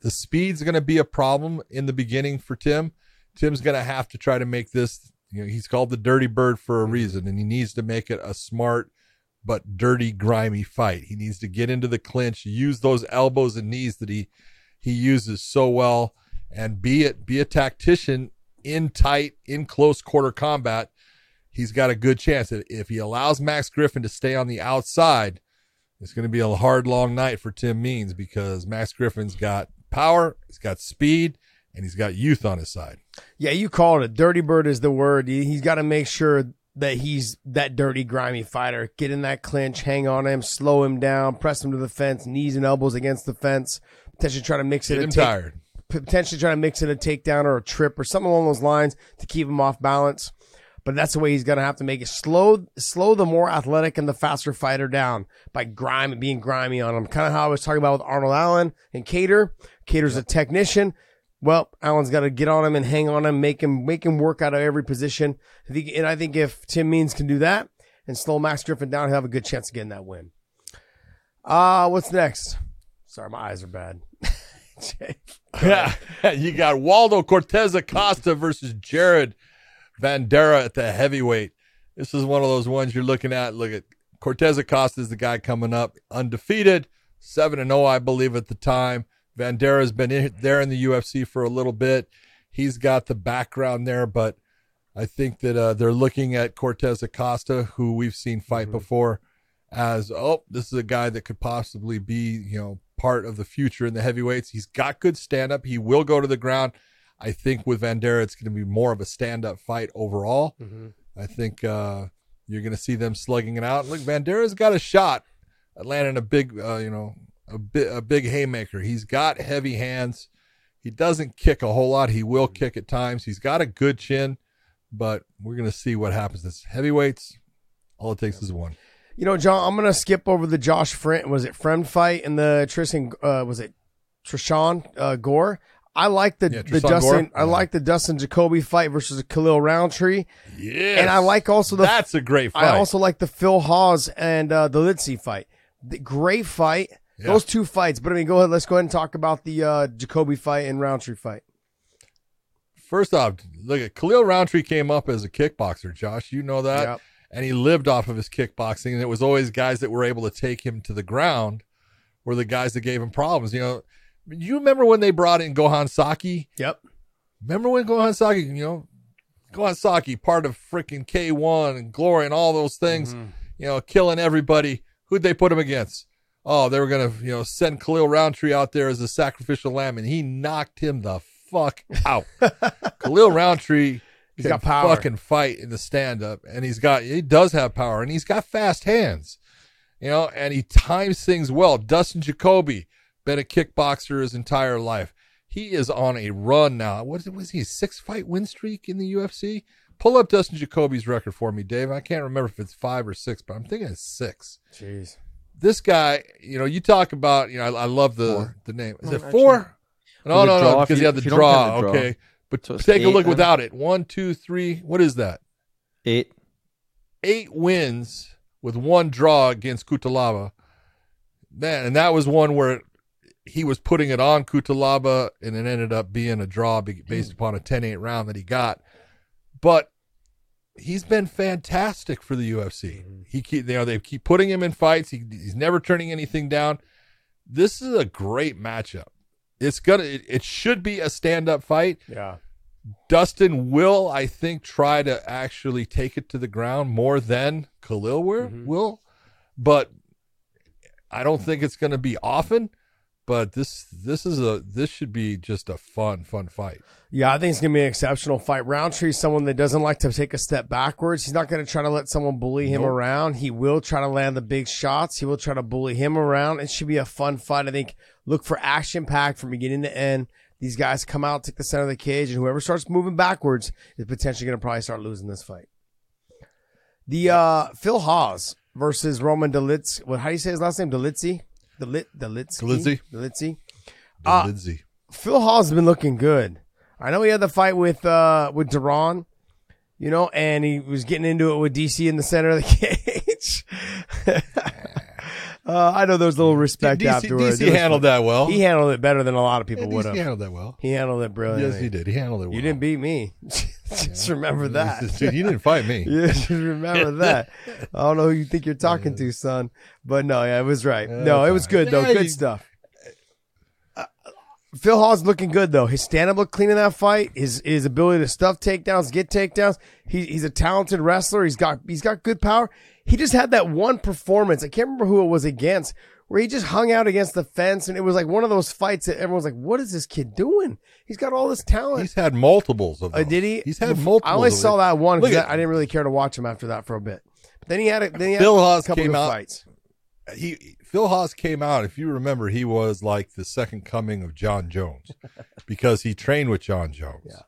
the speed's going to be a problem in the beginning for Tim. Tim's going to have to try to make this, you know, he's called the dirty bird for a mm-hmm. reason and he needs to make it a smart but dirty grimy fight. He needs to get into the clinch, use those elbows and knees that he he uses so well and be it be a tactician in tight in close quarter combat. He's got a good chance if he allows Max Griffin to stay on the outside. It's going to be a hard, long night for Tim Means because Max Griffin's got power, he's got speed, and he's got youth on his side. Yeah, you called it. Dirty Bird is the word. He, he's got to make sure that he's that dirty, grimy fighter. Get in that clinch, hang on him, slow him down, press him to the fence, knees and elbows against the fence. Potentially try to mix it. Get him take- tired. Potentially trying to mix in a takedown or a trip or something along those lines to keep him off balance. But that's the way he's gonna have to make it slow, slow the more athletic and the faster fighter down by grime being grimy on him. Kind of how I was talking about with Arnold Allen and Kattar. Kattar's a technician. Well, Allen's got to get on him and hang on him, make him make him work out of every position. I think, and I think if Tim Means can do that and slow Max Griffin down, he'll have a good chance of getting that win. Uh what's next? Sorry, my eyes are bad. Yeah, you got Waldo Cortez Acosta versus Jared Vanderaa at the heavyweight. This is one of those ones you're looking at. Look at Cortez Acosta is the guy coming up, undefeated, seven and zero, I believe, at the time. Vanderaa has been in, there in the UFC for a little bit. He's got the background there, but I think that uh, they're looking at Cortez Acosta, who we've seen fight Mm-hmm. before, as oh, this is a guy that could possibly be, you know, part of the future in the heavyweights. He's got good stand up. He will go to the ground. I think with Vanderaa, it's going to be more of a stand up fight overall. I think uh, you're going to see them slugging it out. Look, Vanderaa's got a shot at landing a big, uh, you know, a bit a big haymaker. He's got heavy hands. He doesn't kick a whole lot. He will kick at times. He's got a good chin, but we're going to see what happens. This heavyweights, all it takes is one. You know, John, I'm gonna skip over the Josh Fremd. Was it Fremd fight and the Tristan? Uh, was it Tresean uh, Gore? I like the Yeah, the Dustin. Gore? I like the Dustin Jacoby fight versus Khalil Rountree, Yeah, and I like also the. that's a great fight. I also like the Phil Hawes and uh, the Litzy fight. The great fight. Yeah. Those two fights. But I mean, go ahead. Let's go ahead and talk about the uh, Jacoby fight and Rountree fight. First off, look at Khalil Rountree came up as a kickboxer, Josh. You know that. Yep. And he lived off of his kickboxing. And it was always guys that were able to take him to the ground were the guys that gave him problems. You know, you remember when they brought in Gokhan Saki? Yep. Remember when Gokhan Saki, you know, Gokhan Saki, part of freaking K1 and Glory and all those things, mm-hmm. you know, killing everybody. Who'd they put him against? Oh, they were going to, you know, send Khalil Rountree out there as a sacrificial lamb, and he knocked him the fuck out. Khalil Rountree He's got power. fucking fight in the stand up, and he's got, he does have power, and he's got fast hands, you know, and he times things well. Dustin Jacoby, been a kickboxer his entire life. He is on a run now. What was he? Six fight win streak in the UFC? Pull up Dustin Jacoby's record for me, Dave. I can't remember if it's five or six, but I'm thinking it's six. Jeez. This guy, you know, you talk about, you know, I, I love the Four. the name. Is it four? No, no, no, because you- you have the if you don't draw. the draw. Okay, but So take a look without it. One, two, three. What is that? Eight. Eight wins with one draw against Kutalaba. Man, and that was one where he was putting it on Kutalaba, and it ended up being a draw based upon a 10-8 round that he got. But he's been fantastic for the UFC. He keep, you know, they keep putting him in fights. He, he's never turning anything down. This is a great matchup. It's gonna. It, it should be a stand-up fight. Yeah. Dustin will, I think, try to actually take it to the ground more than Khalil will, mm-hmm. will. But I don't think it's going to be often. But this this is a this should be just a fun fun fight. Yeah, I think it's gonna be an exceptional fight. Rountree's someone that doesn't like to take a step backwards. He's not gonna try to let someone bully him Nope. around. He will try to land the big shots. He will try to bully him around. It should be a fun fight. I think look for action packed from beginning to end. These guys come out, take the center of the cage, and whoever starts moving backwards is potentially gonna probably start losing this fight. The uh Phil Hawes versus Roman Delitz. What how do you say his last name? Delitzi? Delit Delitsky? Delitzy. Delitzy. The Uh, Lindsay. Phil Hawes been looking good. I know he had the fight with uh with Deron, you know, and he was getting into it with DC in the center of the cage. uh, I know there was a little respect DC, afterwards. DC handled that well. He handled it better than a lot of people Yeah, would have. handled that well. He handled it brilliantly. Yes, he did. He handled it well. You didn't beat me. Just remember that. Dude, you didn't fight me. Yeah, just remember that. I don't know who you think you're talking to, son. But no, yeah, it was right. Yeah, no, it was all good right. though. Yeah, good you- stuff. Uh, Phil Hawes looking good though. His stand up looked clean in that fight. His his ability to stuff takedowns, get takedowns. He, he's a talented wrestler. He's got he's got good power. He just had that one performance. I can't remember who it was against, where he just hung out against the fence, and it was like one of those fights that everyone's like, "What is this kid doing? He's got all this talent." He's had multiples of Uh, did he? He's had multiples. I only saw that one because I didn't really care to watch him after that for a bit. But then he had a then he had Phil a Hawes couple came of out- fights. he Phil Hawes came out. If you remember, he was like the second coming of Jon Jones because he trained with Jon Jones. Yeah.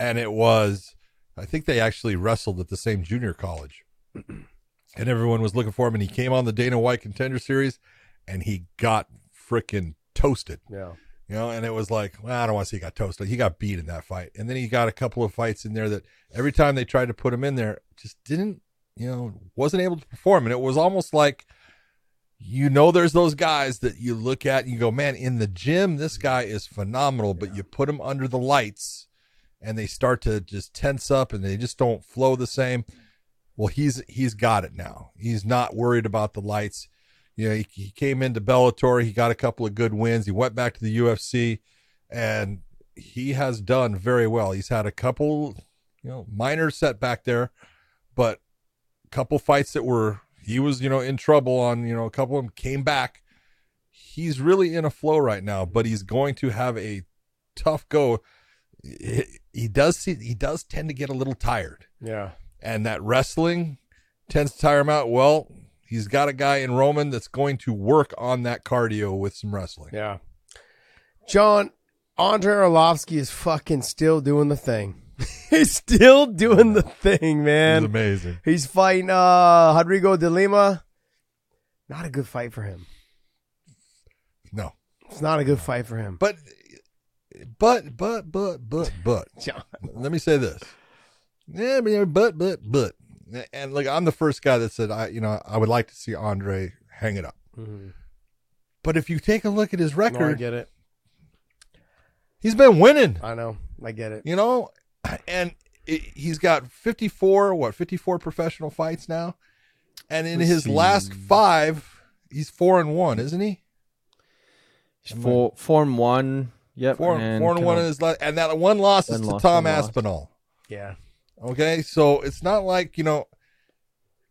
and it was I think they actually wrestled at the same junior college, and everyone was looking for him. And he came on the Dana White Contender Series, and he got freaking toasted. Yeah. You know, and it was like, well, I don't want to say he got toasted. He got beat in that fight. And then he got a couple of fights in there that every time they tried to put him in there, just didn't, you know, wasn't able to perform. And it was almost like, you know, there's those guys that you look at and you go, man, in the gym, this guy is phenomenal, but you put him under the lights and they start to just tense up and they just don't flow the same. Well, he's he's got it now. He's not worried about the lights. You know, he, he came into Bellator. He got a couple of good wins. He went back to the UFC, and he has done very well. He's had a couple, you know, minor setback there, but a couple fights that were he was you know in trouble on. You know, a couple of them came back. He's really in a flow right now, but he's going to have a tough go. He, he does see he does tend to get a little tired Yeah. and that wrestling tends to tire him out. Well, he's got a guy in Roman that's going to work on that cardio with some wrestling. Yeah. John, Andre Arlovsky is fucking still doing the thing. He's still doing the thing, It's man. amazing. He's fighting uh Rodrigo de Lima. Not a good fight for him. No, It's not a good fight for him. but but but but but but John. let me say this. Yeah, but but but but and like I'm the first guy that said I you know I would like to see Andre hang it up. Mm-hmm. But if you take a look at his No, I record, get it. he's been winning. I know. I get it. you know, and it, he's got 54, what, 54 professional fights now. And in Let's his see. last five, he's four and one, isn't he? He's four, four and one. Yep. Four, and four and one in his last, and that one loss is to loss, Tom one loss. Aspinall. Yeah. Okay, so it's not like you know,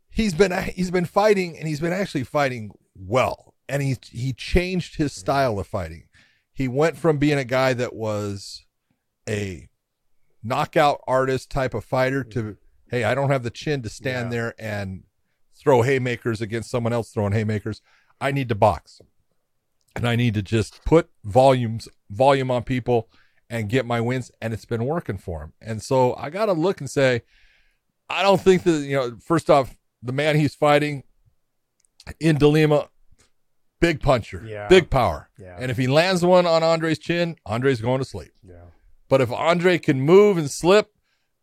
he's been he's been fighting, and he's been actually fighting well, and he he changed his style of fighting. He went from being a guy that was a knockout artist type of fighter to mm-hmm. hey, I don't have the chin to stand Yeah. there and throw haymakers against someone else throwing haymakers. I need to box, and I need to just put volumes volume on people and get my wins and it's been working for him. And so I got to look and say I don't think that you know first off the man he's fighting in Delima big puncher, Yeah. big power. Yeah. And if he lands one on Andre's chin, Andre's going to sleep. Yeah. But if Andre can move and slip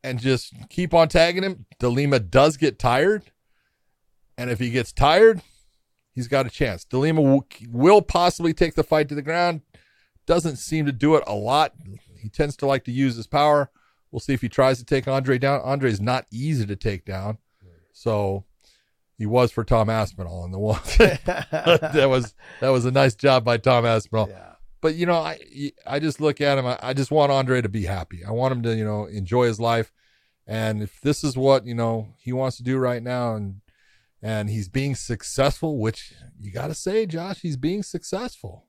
and just keep on tagging him, Delima does get tired. And if he gets tired, he's got a chance. Delima will, will possibly take the fight to the ground. Doesn't seem to do it a lot. He tends to like to use his power. We'll see if he tries to take Andre down. Andre's not easy to take down. So he was for Tom Aspinall in the one that was that was a nice job by Tom Aspinall. Yeah. But you know, I I just look at him. I, I just want Andre to be happy. I want him to you know enjoy his life. And if this is what you know he wants to do right now, and and he's being successful, which you got to say, Josh, he's being successful.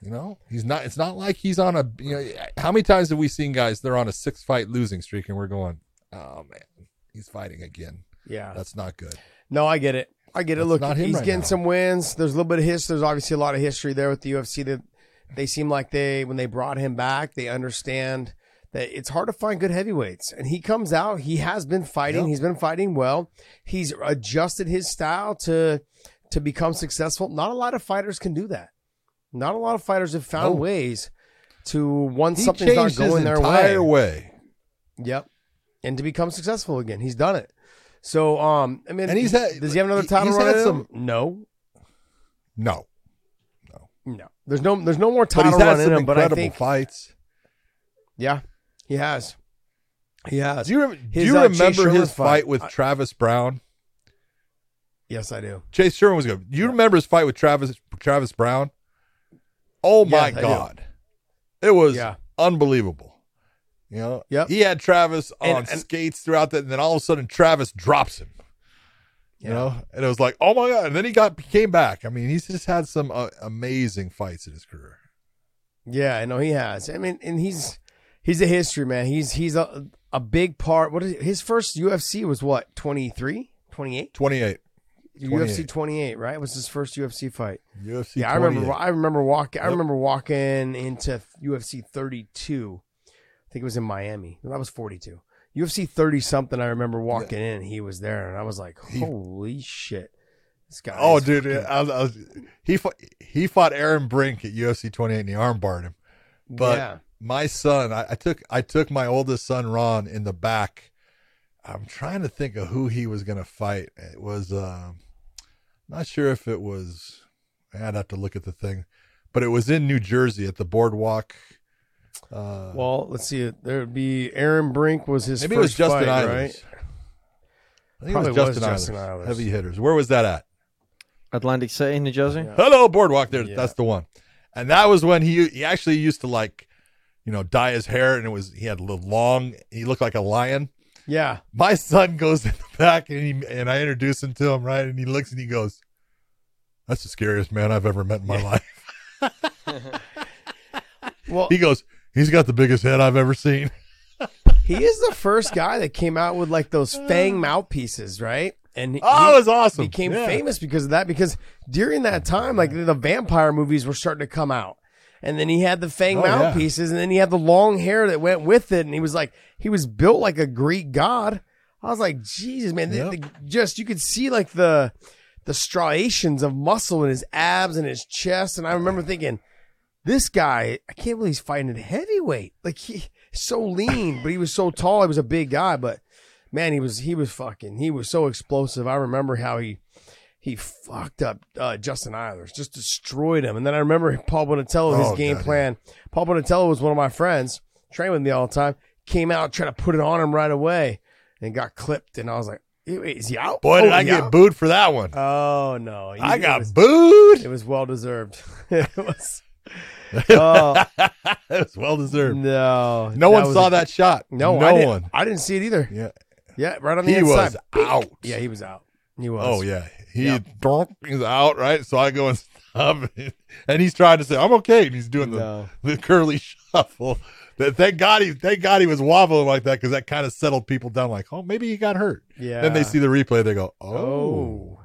You know, he's not. It's not like he's on a. You know, how many times have we seen guys? They're on a six fight losing streak, and we're going, oh man, he's fighting again. Yeah. That's not good. No, I get it. I get it. That's Look, he's right getting now. some wins. There's a little bit of history. There's obviously a lot of history there with the UFC. That they seem like they, when they brought him back, they understand that it's hard to find good heavyweights. And he comes out. He has been fighting. Yep. He's been fighting well. He's adjusted his style to to become successful. Not a lot of fighters can do that. Not a lot of fighters have found No. ways to once He something's not his going their way. way. Yep. And to become successful again. He's done it. So um I mean And he's had- does he have another title he's run had some- him? No. No, No. There's no there's no more but title he's had run in some him, but I think fights. yeah. He has. He has. Do you, rem- do you uh, remember his fight. fight with I- Travis Browne? yes, I do. Chase Sherman was good. Do you remember his fight with Travis Travis Browne? Oh my Yes, I do. god, it was Yeah. unbelievable. You know, Yep. he had Travis on And- and- skates throughout that, and then all of a sudden Travis drops him. You Yeah. know, and it was like, oh my god! And then he got came back. I mean, he's just had some uh, amazing fights in his career. Yeah, I know he has. I mean, and he's he's a history man. He's he's a a big part. What is his first UFC was what 23, 28? Twenty eight. UFC 28, right? It Was his first UFC fight. UFC. Yeah, I remember. I remember walking. I remember walking into UFC 32. I think it was in Miami. That was 42. UFC 30 something. I remember walking in. He was there, and I was like, He- "Holy shit, this guy!" Oh, dude, fucking- I, I was, he fought, he fought Aaron Brink at UFC 28 and he armbarred him. But yeah, my son, I, I took I took my oldest son Ron in the back. I'm trying to think of who he was going to fight. It was um not sure if it was. I'd have to look at the thing, but it was in New Jersey at the boardwalk. Uh, well, let's see. There would be Aaron Brink was his maybe it was Justin fight, Ivers. right? I think Probably it was was Justin, Justin Eilers. Eilers. Heavy hitters. Where was that at? Atlantic City, New Jersey. Hello, Boardwalk. There, Yeah. that's the one. And that was when he he actually used to like, you know, dye his hair, and it was he had a little long. He looked like a lion. Yeah. My son goes in the back, and he and I introduce him to him, right? And he looks and he goes, "That's the scariest man I've ever met in my life." Well, He goes, "He's got the biggest head I've ever seen." he is the first guy that came out with like those fang mouthpieces, right? And he, Oh, it was awesome. became Yeah. famous because of that. Because during that time, like the vampire movies were starting to come out. And then he had the fang Oh, yeah. mouthpieces, and then he had the long hair that went with it. And he was like, he was built like a Greek god. I was like, Jesus, man, the- the- just you could see like the the striations of muscle in his abs and his chest. And I remember thinking, this guy, I can't believe he's fighting at heavyweight. Like he so lean, but he was so tall. He was a big guy, but man, he was he was fucking he was so explosive. I remember how he he fucked up uh, Justin Eilers, just destroyed him. And then I remember Paul Buentello, his Oh, game God, plan. Paul Buentello was one of my friends, trained with me all the time. Came out trying to put it on him right away, and got clipped. And I was like, "Is he out? Boy, Oh, did I get out? booed for that one. Oh no, He- I got was- booed. it was well deserved. it was. Oh it was well deserved. no! No one saw a- that shot. No, no I didn't, one. I didn't see it either. Yeah. Yeah, right on the He inside. was out. Yeah, he was out. He was. Oh yeah, he Yep. He's out right. So I go and stop, it. and he's trying to say I'm okay, and he's doing the No. the curly shuffle. That thank God he thank God he was wobbling like that because that kind of settled people down. Like, oh, maybe he got hurt. Yeah. Then they see the replay, they go, oh, Oh.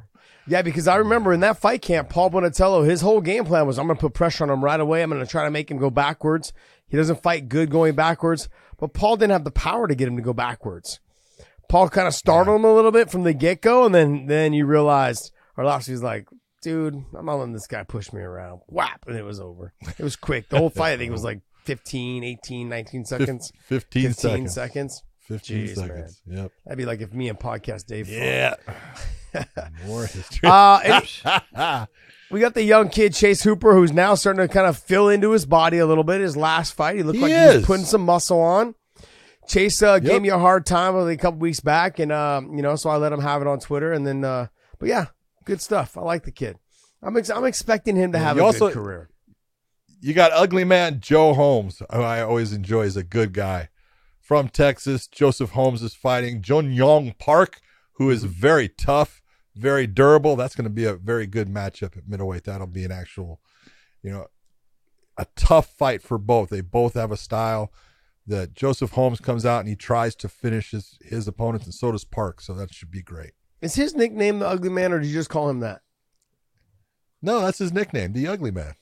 Yeah, because I remember in that fight camp, Paul Buentello, his whole game plan was I'm going to put pressure on him right away. I'm going to try to make him go backwards. He doesn't fight good going backwards, but Paul didn't have the power to get him to go backwards. Paul kind of startled him a little bit from the get go, and then then you realized Arlovsky was like, dude, I'm not letting this guy push me around. Whap, and it was over. It was quick. The whole fight, I think, was like 15, 18, 19 seconds. 15, 15 seconds. seconds. 15 Jeez, seconds. Yep. That'd be like if me and Podcast Dave. Yeah. More history. Uh, we got the young kid Chase Hooper, who's now starting to kind of fill into his body a little bit. His last fight, he looked He like he was putting some muscle on. Chase uh, gave me a hard time a couple weeks back, and um, you know, so I let him have it on Twitter, and then, uh, but yeah, good stuff. I like the kid. I'm ex- I'm expecting him to have you a also- good career. you got ugly man Joe Holmes, who I always enjoy is a good guy. From Texas, Joseph Holmes is fighting Jun Yong Park, who is very tough, very durable. That's going to be a very good matchup at middleweight. That'll be an actual, you know, a tough fight for both. They both have a style that Joseph Holmes comes out and he tries to finish his, his opponents, and so does Park. So that should be great. Is his nickname the Ugly Man, or do you just call him that? No, that's his nickname, the ugly man.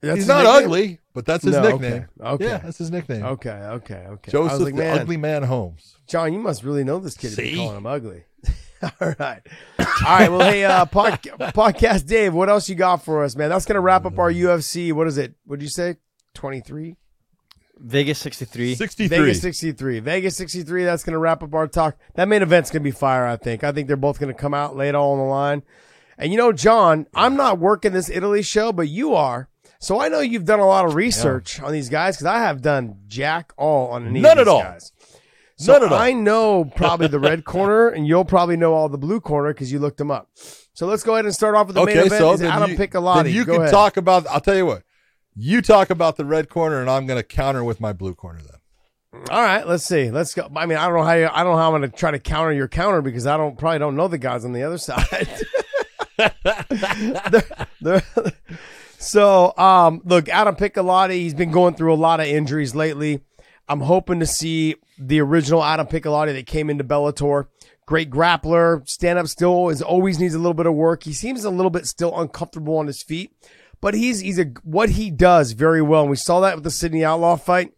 That's He's not nickname? ugly, but that's his No, nickname. okay, okay. Yeah, that's his nickname. Okay, okay, okay. Joseph like, the man, Ugly Man Holmes. John, you must really know this kid to be See? calling him ugly. All right. All right. Well, hey, uh, pod- podcast Dave, what else you got for us, man? That's going to wrap up our UFC. What is it? What did you say? 23? Vegas 63. 63. Vegas 63. Vegas 63. That's going to wrap up our talk. That main event's going to be fire, I think. I think they're both going to come out, lay it all on the line. And you know, John, I'm not working this Italy show, but you are. So I know you've done a lot of research on these guys because I have done jack all on any None of at these all. guys. So None at all. So I know probably the red corner, and you'll probably know all the blue corner because you looked them up. So let's go ahead and start off with the main okay, event. so Is then Adam you, Piccolotti. you Go can ahead. talk about. I'll tell you what. You talk about the red corner, and I'm going to counter with my blue corner. Then All right, let's see. Let's go. I mean, I don't know how you, I don't know how I'm going to try to counter your counter because I don't probably don't know the guys on the other side. They're- they're- so, um, look, Adam Piccolotti, he's been going through a lot of injuries lately. I'm hoping to see the original Adam Piccolotti that came into Bellator. Great grappler, stand up still is always needs a little bit of work. He seems a little bit still uncomfortable on his feet, but he's he's a what he does very well. And we saw that with the Sidney Outlaw fight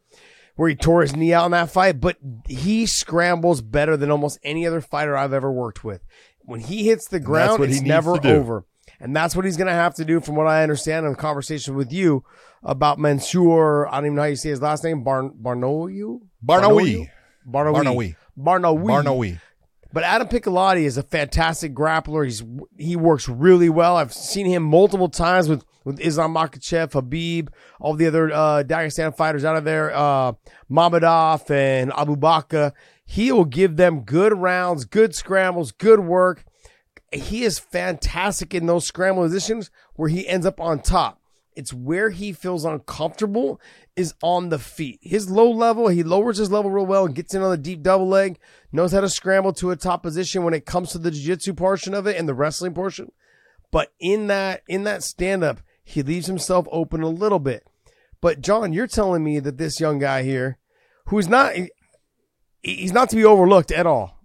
where he tore his knee out in that fight, but he scrambles better than almost any other fighter I've ever worked with. When he hits the ground, it's never over. And that's what he's going to have to do, from what I understand in conversation with you about Mansour. I don't even know how you say his last name. Barn Barnoyu? Barnowi. Barnaoui. Barnowi. But Adam Piccolotti is a fantastic grappler. He's he works really well. I've seen him multiple times with with Islam Makhachev, Khabib, all the other uh, Dagestan fighters out of there, uh, Mamadov and Abu Bakr. He will give them good rounds, good scrambles, good work. He is fantastic in those scramble positions where he ends up on top. It's where he feels uncomfortable is on the feet. His low level, he lowers his level real well and gets in on the deep double leg, knows how to scramble to a top position when it comes to the jiu-jitsu portion of it and the wrestling portion. But in that in that stand up, he leaves himself open a little bit. But John, you're telling me that this young guy here, who's not he's not to be overlooked at all.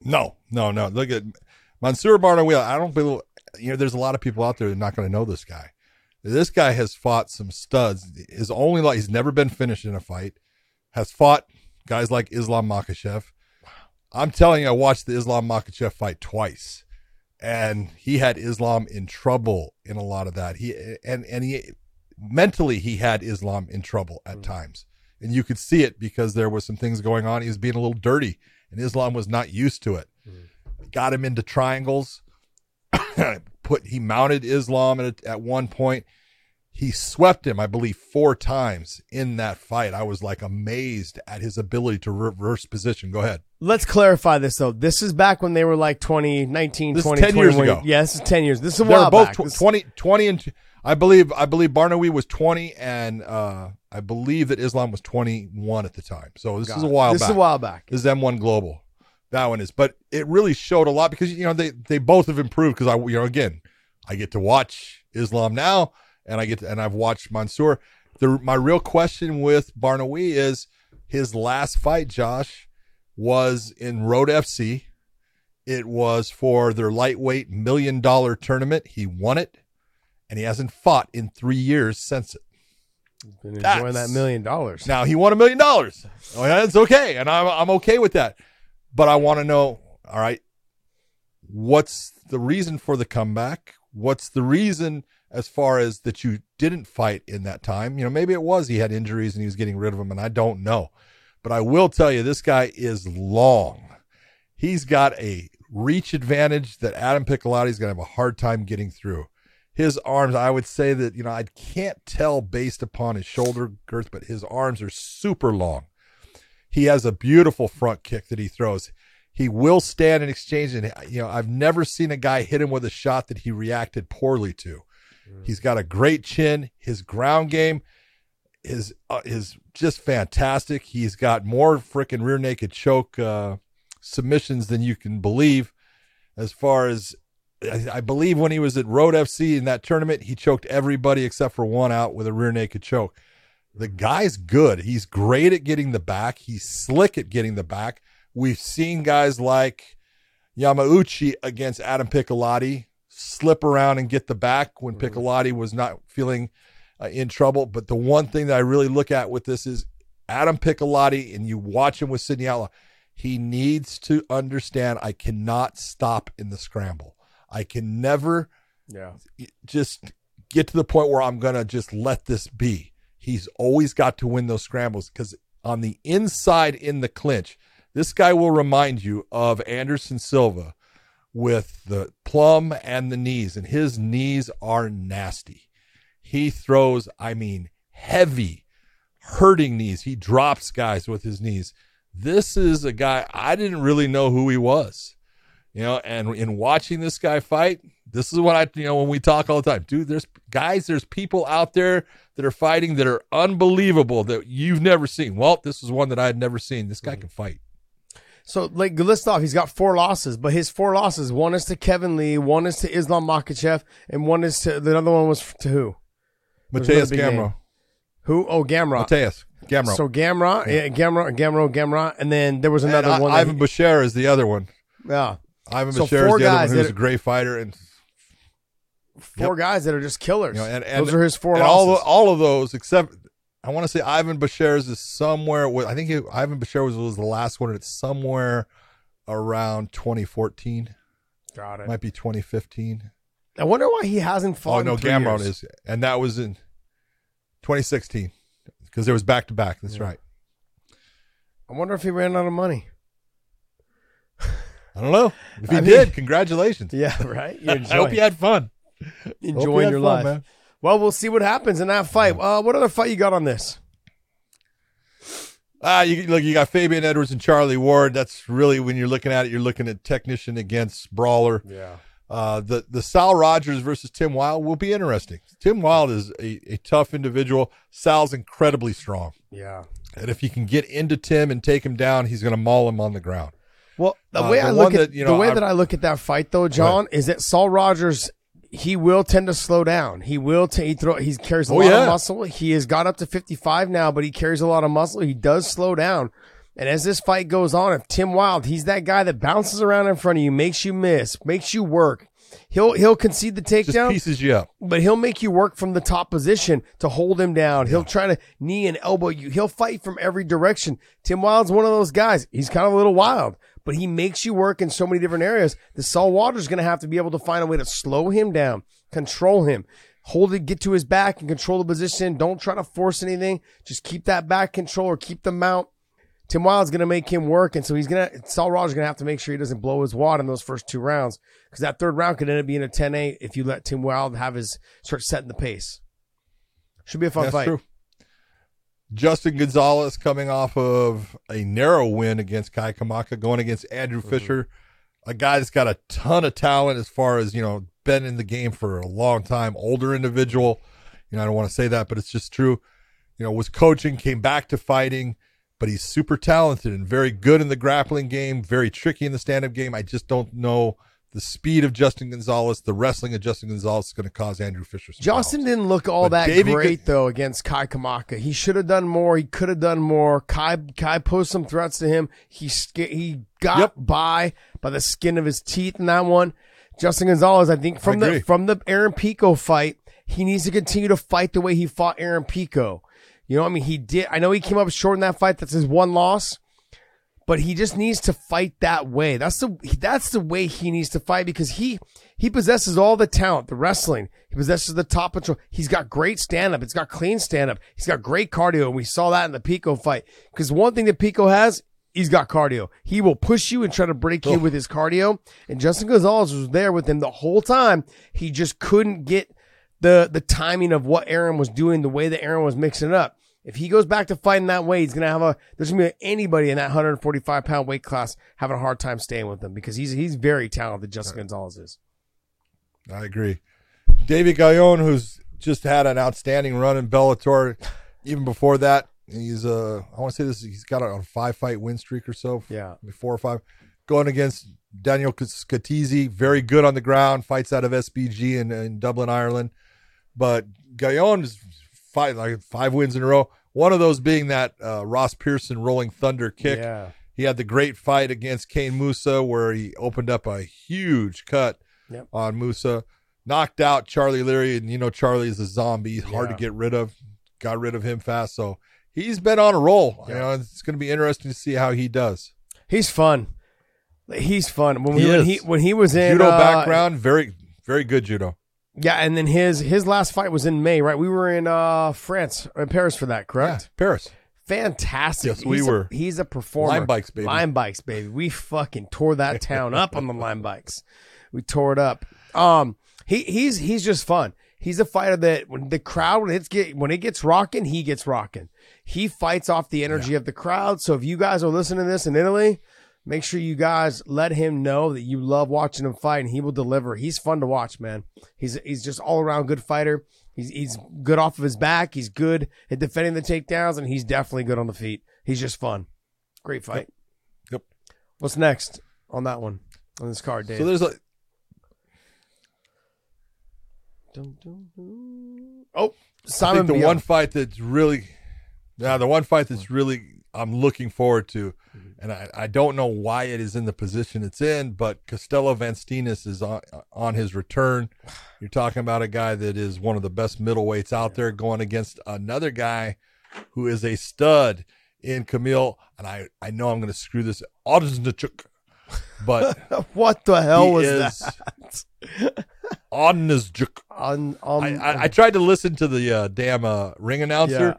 No, no, no. Look at Mansour Barnaoui. I don't believe you know. There's a lot of people out there that are not going to know this guy. This guy has fought some studs. His only like he's never been finished in a fight. Has fought guys like Islam Makhachev. I'm telling you, I watched the Islam Makhachev fight twice, and he had Islam in trouble in a lot of that. He and and he mentally he had Islam in trouble at mm. times, and you could see it because there was some things going on. He was being a little dirty and Islam was not used to it. Mm. Got him into triangles. Put he mounted Islam at, at one point. He swept him, I believe, four times in that fight. I was like amazed at his ability to reverse position. Go ahead. Let's clarify this though. This is back when they were like 20, 19, this 20, 10 years ago. Yeah, this is 10 years. This is a while both back. Tw- 20, 20 and I believe I believe Barnaoui was 20 and uh, I believe that Islam was 21 at the time. So this is a while this back. This is a while back. This is M1 Global. That one is, but it really showed a lot because you know they they both have improved because I you know again I get to watch Islam now and I get to, and I've watched Mansour. The my real question with Barnaoui is his last fight, Josh, was in Road FC. It was for their lightweight million dollar tournament. He won it, and he hasn't fought in three years since it. Been enjoying that million dollars. Now he won a million dollars. Oh, that's okay, and I'm I'm okay with that. But I want to know, all right, what's the reason for the comeback? What's the reason as far as that you didn't fight in that time? You know, maybe it was he had injuries and he was getting rid of them, and I don't know. But I will tell you, this guy is long. He's got a reach advantage that Adam Piccolotti is going to have a hard time getting through his arms, I would say that, you know, I can't tell based upon his shoulder girth, but his arms are super long. He has a beautiful front kick that he throws. He will stand and exchange. And, you know, I've never seen a guy hit him with a shot that he reacted poorly to. He's got a great chin. His ground game is, uh, is just fantastic. He's got more freaking rear naked choke uh, submissions than you can believe as far as I, believe when he was at Road FC in that tournament, he choked everybody except for one out with a rear naked choke. The guy's good. He's great at getting the back. He's slick at getting the back. We've seen guys like Yamauchi against Adam Piccolotti slip around and get the back when mm-hmm. Piccolotti was not feeling uh, in trouble. But the one thing that I really look at with this is Adam Piccolotti, and you watch him with Sidney Outlaw, he needs to understand I cannot stop in the scramble. I can never yeah. just get to the point where I'm going to just let this be. He's always got to win those scrambles because on the inside in the clinch, this guy will remind you of Anderson Silva with the plum and the knees, and his knees are nasty. He throws, I mean, heavy, hurting knees. He drops guys with his knees. This is a guy I didn't really know who he was. You know, and in watching this guy fight, this is what I, you know, when we talk all the time, dude, there's guys, there's people out there that are fighting that are unbelievable that you've never seen. Well, this is one that I had never seen. This guy mm-hmm. can fight. So, like Glistov, he's got four losses, but his four losses, one is to Kevin Lee, one is to Islam Makhachev, and one is to the other one was to who? Mateusz Gamrot. Who? Oh, Gamrot. Mateusz Gamrot. So Gamrot, yeah. Gamrot, Gamrot, Gamrot, and then there was another and, one. Ivan he, Bashir is the other one. Yeah. Ivan so Bashir is the other one who's a great fighter, and four yep. guys that are just killers. You know, and, and, those are his four. And all, all of those, except I want to say Ivan Bashir's is somewhere. I think Ivan Bashir was, was the last one. It's somewhere around 2014. Got it. Might be 2015. I wonder why he hasn't fought. Oh no, Gamrot is, and that was in 2016 because there was back to back. That's yeah. right. I wonder if he ran out of money. I don't know. If he I did, mean, congratulations. Yeah, right. I hope you had fun. Enjoying your fun, life. Man. Well, we'll see what happens in that fight. Uh, what other fight you got on this? Ah, you look. You got Fabian Edwards and Charlie Ward. That's really when you're looking at it. You're looking at technician against brawler. Yeah. Uh, the the Sal Rogers versus Tim Wilde will be interesting. Tim Wilde is a, a tough individual. Sal's incredibly strong, Yeah. and if he can get into Tim and take him down, he's going to maul him on the ground. Well, the Uh, way the I look at that, you know, the way I- that I look at that fight, though, John, is that Saul Rogers he will tend to slow down. He will t- he throw he carries a Oh, lot yeah. of muscle. He has got up to fifty five now, but he carries a lot of muscle. He does slow down. And as this fight goes on, if Tim Wilde, he's that guy that bounces around in front of you, makes you miss, makes you work. He'll he'll concede the Just takedown pieces you up. but he'll make you work from the top position to hold him down. He'll try to knee and elbow you. He'll fight from every direction. Tim Wilde's one of those guys. He's kind of a little wild, but he makes you work in so many different areas. The Saul Waters going to have to be able to find a way to slow him down, control him, hold it, get to his back and control the position. Don't try to force anything. Just keep that back control or keep the mount. Tim Wilde's going to make him work, and so he's going to Saul Rogers going to have to make sure he doesn't blow his wad in those first two rounds because that third round could end up being a 10-8 if you let Tim Wilde have his start setting the pace. Should be a fun That's fight. true. Justin Gonzales coming off of a narrow win against Kai Kamaka, going against Andrew Mm-hmm. Fisher, a guy that's got a ton of talent as far as, you know, been in the game for a long time, older individual. You know, I don't want to say that, but it's just true. You know, was coaching, came back to fighting, but he's super talented and very good in the grappling game, very tricky in the stand up game. I just don't know the speed of Justin Gonzales, the wrestling of Justin Gonzales is going to cause Andrew Fisher Justin problems. didn't look all But that Davey great Ga- though against Kai Kamaka. He should have done more. He could have done more. Kai Kai posed some threats to him. He he got Yep. by by the skin of his teeth in that one. Justin Gonzales, I think from the from the Aaron Pico fight, he needs to continue to fight the way he fought Aaron Pico. You know, what I mean, he did. I know he came up short in that fight. That's his one loss but he just needs to fight that way. That's the that's the way he needs to fight because he he possesses all the talent, the wrestling. He possesses the top control. He's got great stand up. It's got clean stand up. He's got great cardio. And we saw that in the Pico fight. Because one thing that Pico has, he's got cardio. He will push you and try to break you oh. with his cardio. And Justin Gonzales was there with him the whole time. He just couldn't get the the timing of what Aaron was doing, the way that Aaron was mixing it up. If he goes back to fighting that way, he's gonna have a. There's gonna be anybody in that 145 pound weight class having a hard time staying with him because he's he's very talented. Justin Gonzales is. I agree. David Gallon, who's just had an outstanding run in Bellator, even before that, he's uh, I want to say this, he's got a five fight win streak or so. Yeah. four or five, going against Daniel Scatizzi, very good on the ground, fights out of SBG in, in Dublin, Ireland. But Gallon is five like five wins in a row. One of those being that uh, Ross Pearson rolling thunder kick. Yeah. He had the great fight against Kane Mousah where he opened up a huge cut Yep. on Mousah, knocked out Charlie Leary, and you know Charlie is a zombie, hard to get rid of. Got rid of him fast, so he's been on a roll. You know, it's going to be interesting to see how he does. He's fun. He's fun. When, He when he when he was in judo uh, background, very very good judo. Yeah, and then his his last fight was in May, right? We were in uh France, in Paris for that, Yeah, correct? Paris. Fantastic. Yes, we He's a- were. he's a performer. Lime bikes, baby. Lime bikes, baby. We fucking tore that town up on the lime bikes. We tore it up. Um, he he's he's just fun. He's a fighter that when the crowd when it's get when it gets rocking, he gets rocking. He fights off the energy of the crowd. So if you guys are listening to this in Italy, make sure you guys let him know that you love watching him fight, and he will deliver. He's fun to watch, man. He's he's just all around good fighter. He's he's good off of his back. He's good at defending the takedowns, and he's definitely good on the feet. He's just fun. Great fight. Yep. What's next on that one on this card, Dave? So there's a Dun, dun, dun. Oh, I Simon. think the Bion. one fight that's really, yeah, the one fight that's really I'm looking forward to, and I, I don't know why it is in the position it's in, but Costello Van Steenis is on on his return. You're talking about a guy that is one of the best middleweights out there, going against another guy who is a stud in Camille, and I I know I'm going to screw this Odznachuk, but what the hell he was that? Odznachuk. On, on, I, I, I tried to listen to the uh, damn uh, ring announcer, Yeah.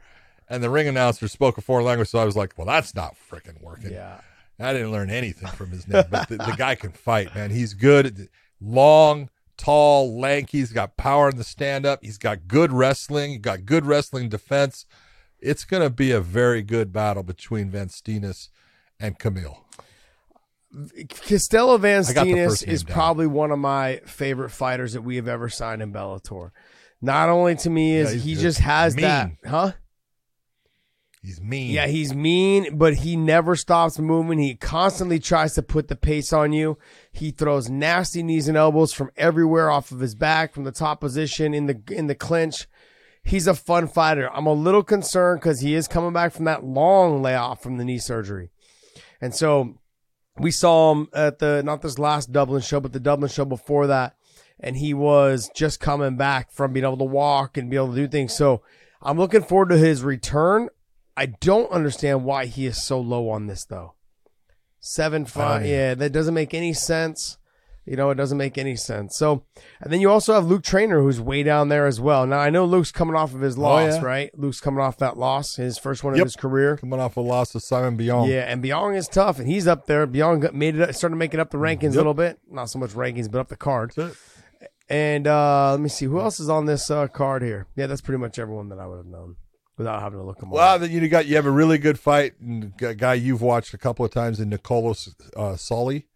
And the ring announcer spoke a foreign language, so I was like, "Well, that's not freaking working." yeah. I didn't learn anything from his name, but the, the guy can fight, man. He's good, long, tall, lanky. He's got power in the stand up. He's got good wrestling. He got good wrestling defense. it's going to be a very good battle between Van Venstinas and Camille. Costello Van Steenis is down. probably one of my favorite fighters that we have ever signed in Bellator. Not only to me is Yeah, he good. just has Mean. that, huh? He's mean. Yeah, he's mean, but he never stops moving. He constantly tries to put the pace on you. He throws nasty knees and elbows from everywhere off of his back, from the top position in the in the clinch. He's a fun fighter. I'm a little concerned because he is coming back from that long layoff from the knee surgery, and so we saw him at the not this last Dublin show, but the Dublin show before that, and he was just coming back from being able to walk and be able to do things. So I'm looking forward to his return. I don't understand why he is so low on this though. Seven five, Oh, yeah. yeah, that doesn't make any sense. You know, it doesn't make any sense. So, and then you also have Luke Trainer, who's way down there as well. Now I know Luke's coming off of his loss, Oh, yeah. right? Luke's coming off that loss, his first one of his career. coming off a loss to Simon Biyong. Yeah, and Biyong is tough, and he's up there. Got- made it, up- started making up the rankings a little bit. Not so much rankings, but up the card. And uh, let me see who else is on this uh, card here. Yeah, that's pretty much everyone that I would have known without having to look them Well, up. then you got you have a really good fight, and a guy you've watched a couple of times in Nicolos uh, Sully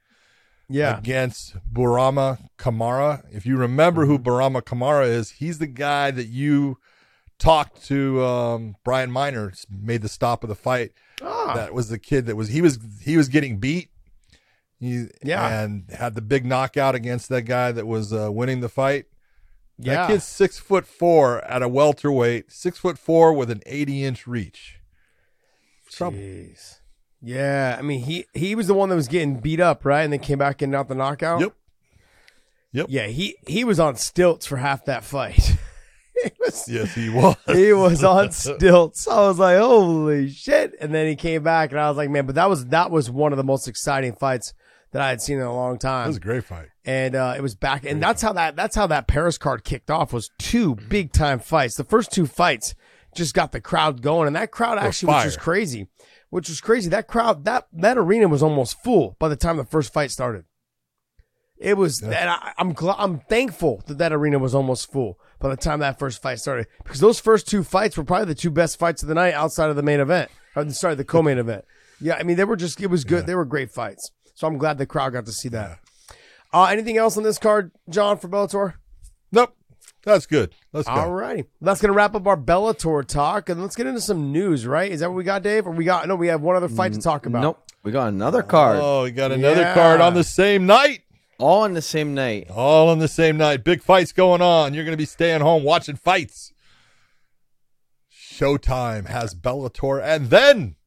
Yeah, against Burama Kamara. If you remember Mm-hmm. who Burama Kamara is, he's the guy that you talked to um, Brian Miner made the stop of the fight. Ah. That was the kid that was he was he was getting beat. He, Yeah. and had the big knockout against that guy that was uh, winning the fight. Yeah. That kid's six foot four at a welterweight, six foot four with an eighty inch reach. Trouble. Jeez. Yeah, I mean he he was the one that was getting beat up, right, and then came back and out the knockout. Yep. Yep. Yeah, he he was on stilts for half that fight. He was- Yes, he was. he was on stilts. I was like, holy shit. And then he came back and I was like, man, but that was that was one of the most exciting fights that I had seen in a long time. That was a great fight. And uh, it was back and that's how that that's how that Paris card kicked off was two big time fights. The first two fights just got the crowd going and that crowd actually which was crazy. Which was crazy. That crowd that that arena was almost full by the time the first fight started. It was, and I, I'm glad, I'm thankful that that arena was almost full by the time that first fight started because those first two fights were probably the two best fights of the night outside of the main event. Or, sorry, the co-main event. Yeah, I mean they were just it was good. They were great fights. So I'm glad the crowd got to see that. Uh, anything else on this card, John, for Bellator? Nope. That's good. Let's go. All righty. That's going to wrap up our Bellator talk and let's get into some news, right? Is that what we got, Dave? Or we got, no, we have one other fight to talk about. Nope. We got another card. Oh, we got another Yeah. card on the same night. All on the same night. All on the same night. Big fights going on. You're going to be staying home watching fights. Showtime has Bellator and then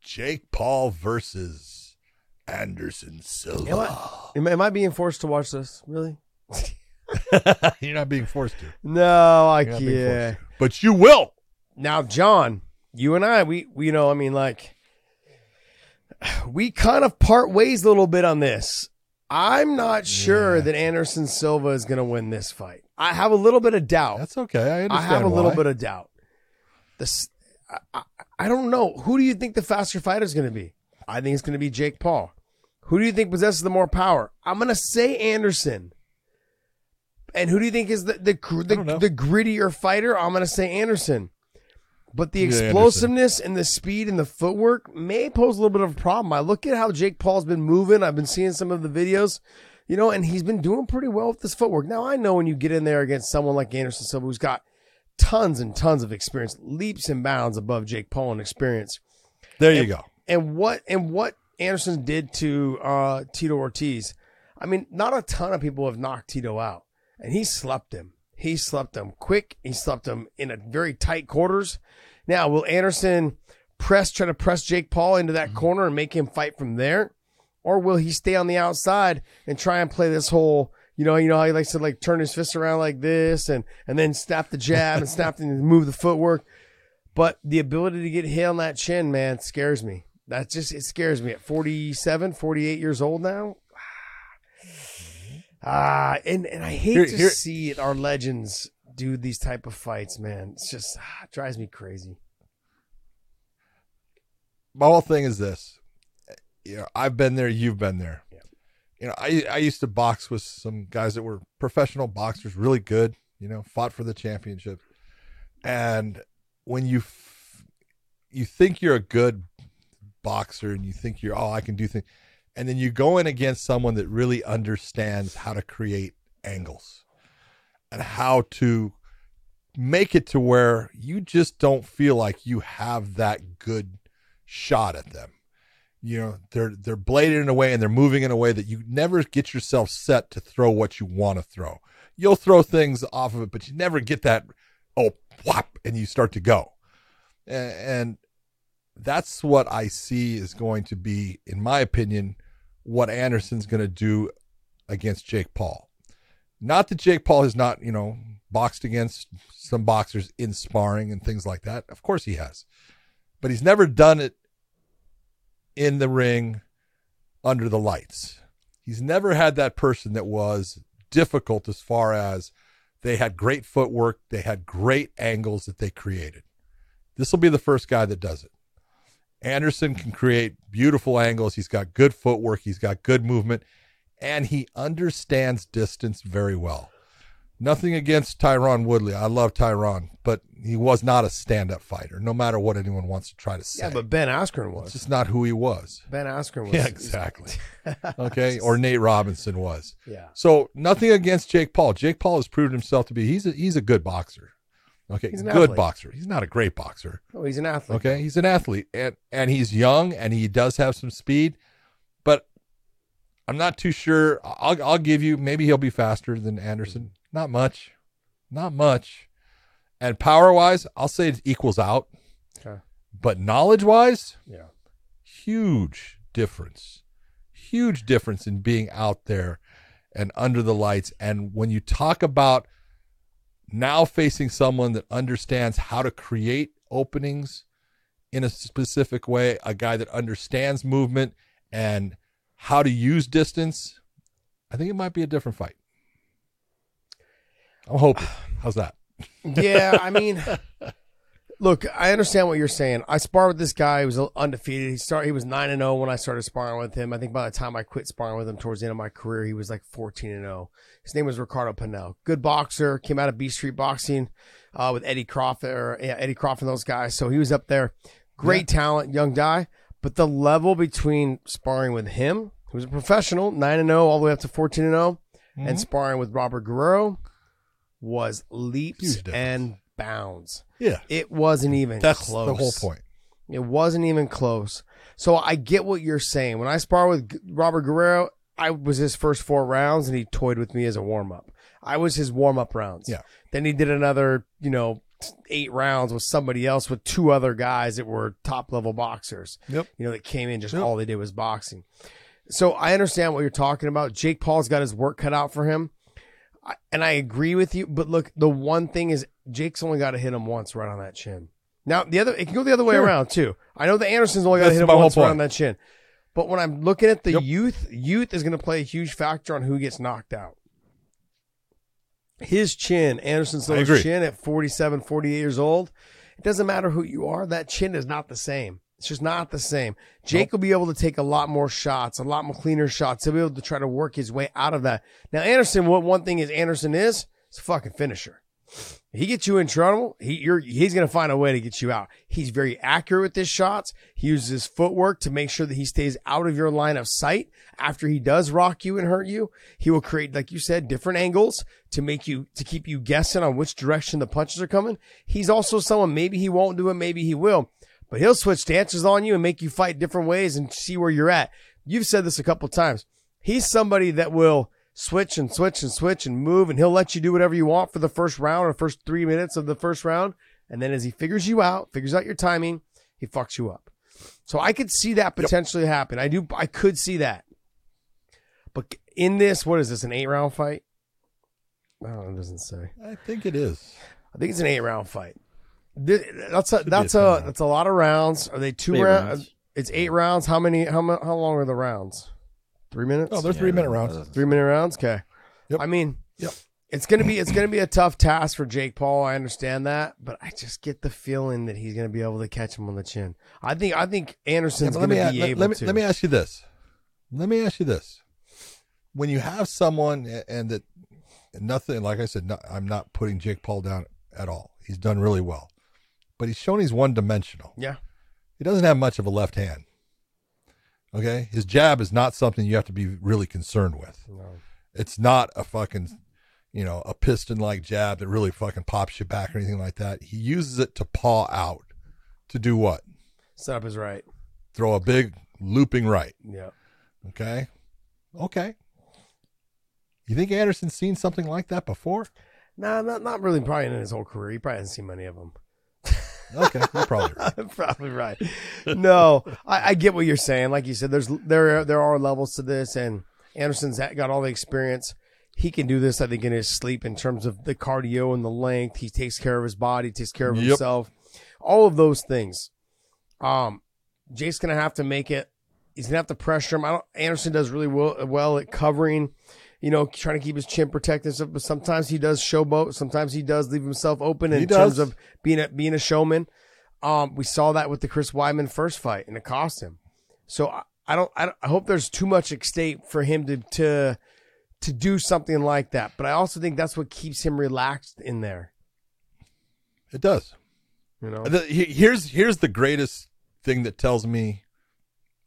Jake Paul versus Anderson Silva. Am I, am, am I being forced to watch this? Really? You're not being forced to. No, I You're can't. But you will. Now, John, you and I, we, we, you know, I mean, like, we kind of part ways a little bit on this. I'm not sure Yeah. that Anderson Silva is going to win this fight. I have a little bit of doubt. That's okay. I I have a little bit of doubt. This, I, I, I don't know. Who do you think the faster fighter is going to be? I think it's going to be Jake Paul. Who do you think possesses the more power? I'm going to say Anderson. And who do you think is the the the, the grittier fighter? I'm going to say Anderson. But the Yeah, explosiveness and the speed and the footwork may pose a little bit of a problem. I look at how Jake Paul's been moving. I've been seeing some of the videos, you know, and he's been doing pretty well with this footwork. Now I know when you get in there against someone like Anderson Silva, who's got tons and tons of experience, leaps and bounds above Jake Paul in experience. There you go. And what and what Anderson did to uh, Tito Ortiz, I mean, not a ton of people have knocked Tito out, and he slept him. He slept him quick. He slept him in a very tight quarters. Now, will Anderson press, try to press Jake Paul into that corner and make him fight from there, or will he stay on the outside and try and play this whole? You know, you know how he likes to like turn his fist around like this and and then snap the jab and snap and move the footwork. But the ability to get hit on that chin, man, scares me. That just it scares me at 47, 48 years old now. Ah, and and I hate Here- to here- see it, our legends do these type of fights, man. It's just ah, it drives me crazy. my whole thing is this. You know, I've been there, you've been there. You know, I I used to box with some guys that were professional boxers, really good, you know, fought for the championship. And when you f- you think you're a good boxer and you think you're oh I can do things and then you go in against someone that really understands how to create angles and how to make it to where you just don't feel like you have that good shot at them. You know, they're they're bladed in a way and they're moving in a way that you never get yourself set to throw what you want to throw. You'll throw things off of it, but you never get that oh whop and you start to go. And, and that's what I see is going to be, in my opinion, what Anderson's going to do against Jake Paul. Not that Jake Paul has not, you know, boxed against some boxers in sparring and things like that. Of course he has. But he's never done it in the ring under the lights. He's never had that person that was difficult as far as they had great footwork, they had great angles that they created. This will be the first guy that does it. Anderson can create beautiful angles. He's got good footwork. He's got good movement, and he understands distance very well. Nothing against Tyron Woodley. I love Tyron, but he was not a stand-up fighter. No matter what anyone wants to try to say, Yeah, but Ben Askren was. it's just not who he was. ben Askren was. Yeah, exactly. Okay, or Nate Robinson was. Yeah. So nothing against Jake Paul. Jake Paul has proven himself to be he's a, he's a good boxer. Okay, He's an good athlete. boxer. He's not a great boxer. Oh, he's an athlete. Okay, he's an athlete, and and he's young, and he does have some speed, but I'm not too sure. I'll I'll give you maybe he'll be faster than Anderson. Not much, not much, and power wise, I'll say it equals out. Okay. But knowledge wise, Yeah. huge difference, huge difference in being out there and under the lights. And when you talk about now facing someone that understands how to create openings in a specific way, a guy that understands movement and how to use distance, I think it might be a different fight. I'm hoping. How's that? Yeah, I mean, look, I understand what you're saying. I sparred with this guy. He was undefeated. He started. He was nine and zero when I started sparring with him. I think by the time I quit sparring with him towards the end of my career, he was like 14 and zero. His name was Ricardo Pinell. Good boxer. Came out of B Street Boxing uh, with Eddie Crawford. Or, yeah, Eddie Crawford and those guys. So he was up there. Great talent, young guy. But the level between sparring with him, who was a professional, nine and zero all the way up to 14 and 0 and sparring with Robert Guerrero was leaps and bounds. Yeah. It wasn't even That's close. the whole point. It wasn't even close. So I get what you're saying. When I spar with Robert Guerrero, I was his first four rounds and he toyed with me as a warm up. I was his warm up rounds. Yeah. Then he did another, you know, eight rounds with somebody else with two other guys that were top level boxers. Yep. You know, that came in just Yep. all they did was boxing. So I understand what you're talking about. Jake Paul's got his work cut out for him. And I agree with you, but look, the one thing is Jake's only got to hit him once right on that chin. Now the other, it can go the other way around too. I know the Anderson's only got to hit him once right on that chin, but when I'm looking at the Yep. youth, youth is going to play a huge factor on who gets knocked out. His chin, Anderson I Silva's chin at 47, 48 years old. It doesn't matter who you are. That chin is not the same. It's just not the same. Jake will be able to take a lot more shots, a lot more cleaner shots. He'll be able to try to work his way out of that. Now, Anderson, what one thing is Anderson is, is a fucking finisher. He gets you in trouble. He, he's going to find a way to get you out. He's very accurate with his shots. He uses his footwork to make sure that he stays out of your line of sight after he does rock you and hurt you. He will create, like you said, different angles to make you, to keep you guessing on which direction the punches are coming. He's also someone, maybe he won't do it, maybe he will, but he'll switch stances on you and make you fight different ways and see where you're at. You've said this a couple times. He's somebody that will switch and switch and switch and move and he'll let you do whatever you want for the first round or first three minutes of the first round. And then as he figures you out, figures out your timing, he fucks you up. So I could see that potentially happen. I do. I could see that. But in this, what is this? An eight round fight? I don't know. It doesn't say. I think it is. I think it's an eight round fight. Thi- That's a that's a a 10 round. that's a lot of rounds. Are they two rounds? rounds. It's eight rounds. How many? How how long are the rounds? Three minutes. Oh, they're three minute rounds. Three minute rounds. Okay. Yep. I mean, Yep. it's gonna be it's gonna be a tough task for Jake Paul. I understand that, but I just get the feeling that he's gonna be able to catch him on the chin. I think I think Anderson's but let gonna me be let, able let me to. let me ask you this. Let me ask you this. When you have someone and that nothing like I said, no, I'm not putting Jake Paul down at all. He's done really well, but he's shown he's one dimensional. yeah. he doesn't have much of a left hand. Okay, his jab is not something you have to be really concerned with. No. It's not a fucking, you know, a piston like jab that really fucking pops you back or anything like that. He uses it to paw out, to do what? Set up his right. Throw a big looping right. Yeah. Okay, okay. You think Anderson's seen something like that before? Nah, not not really. Probably in his whole career, he probably hasn't seen many of them. Okay, you're probably right. probably right. No, I, I get what you're saying. Like you said, there's there there are levels to this, and Anderson's got all the experience. He can do this, I think, in his sleep in terms of the cardio and the length. He takes care of his body, takes care of Yep. himself, all of those things. Um, Jake's gonna have to make it. He's gonna have to pressure him. I don't. Anderson does really well, well at covering, you know, trying to keep his chin protected stuff. But sometimes he does showboat. Sometimes he does leave himself open in terms of being a being a showman. Um, we saw that with the Chris Weidman first fight, and it cost him. So I, I don't. I, don't, I hope there's too much at stake for him to to to do something like that. But I also think that's what keeps him relaxed in there. It does. You know. The, he- here's here's the greatest thing that tells me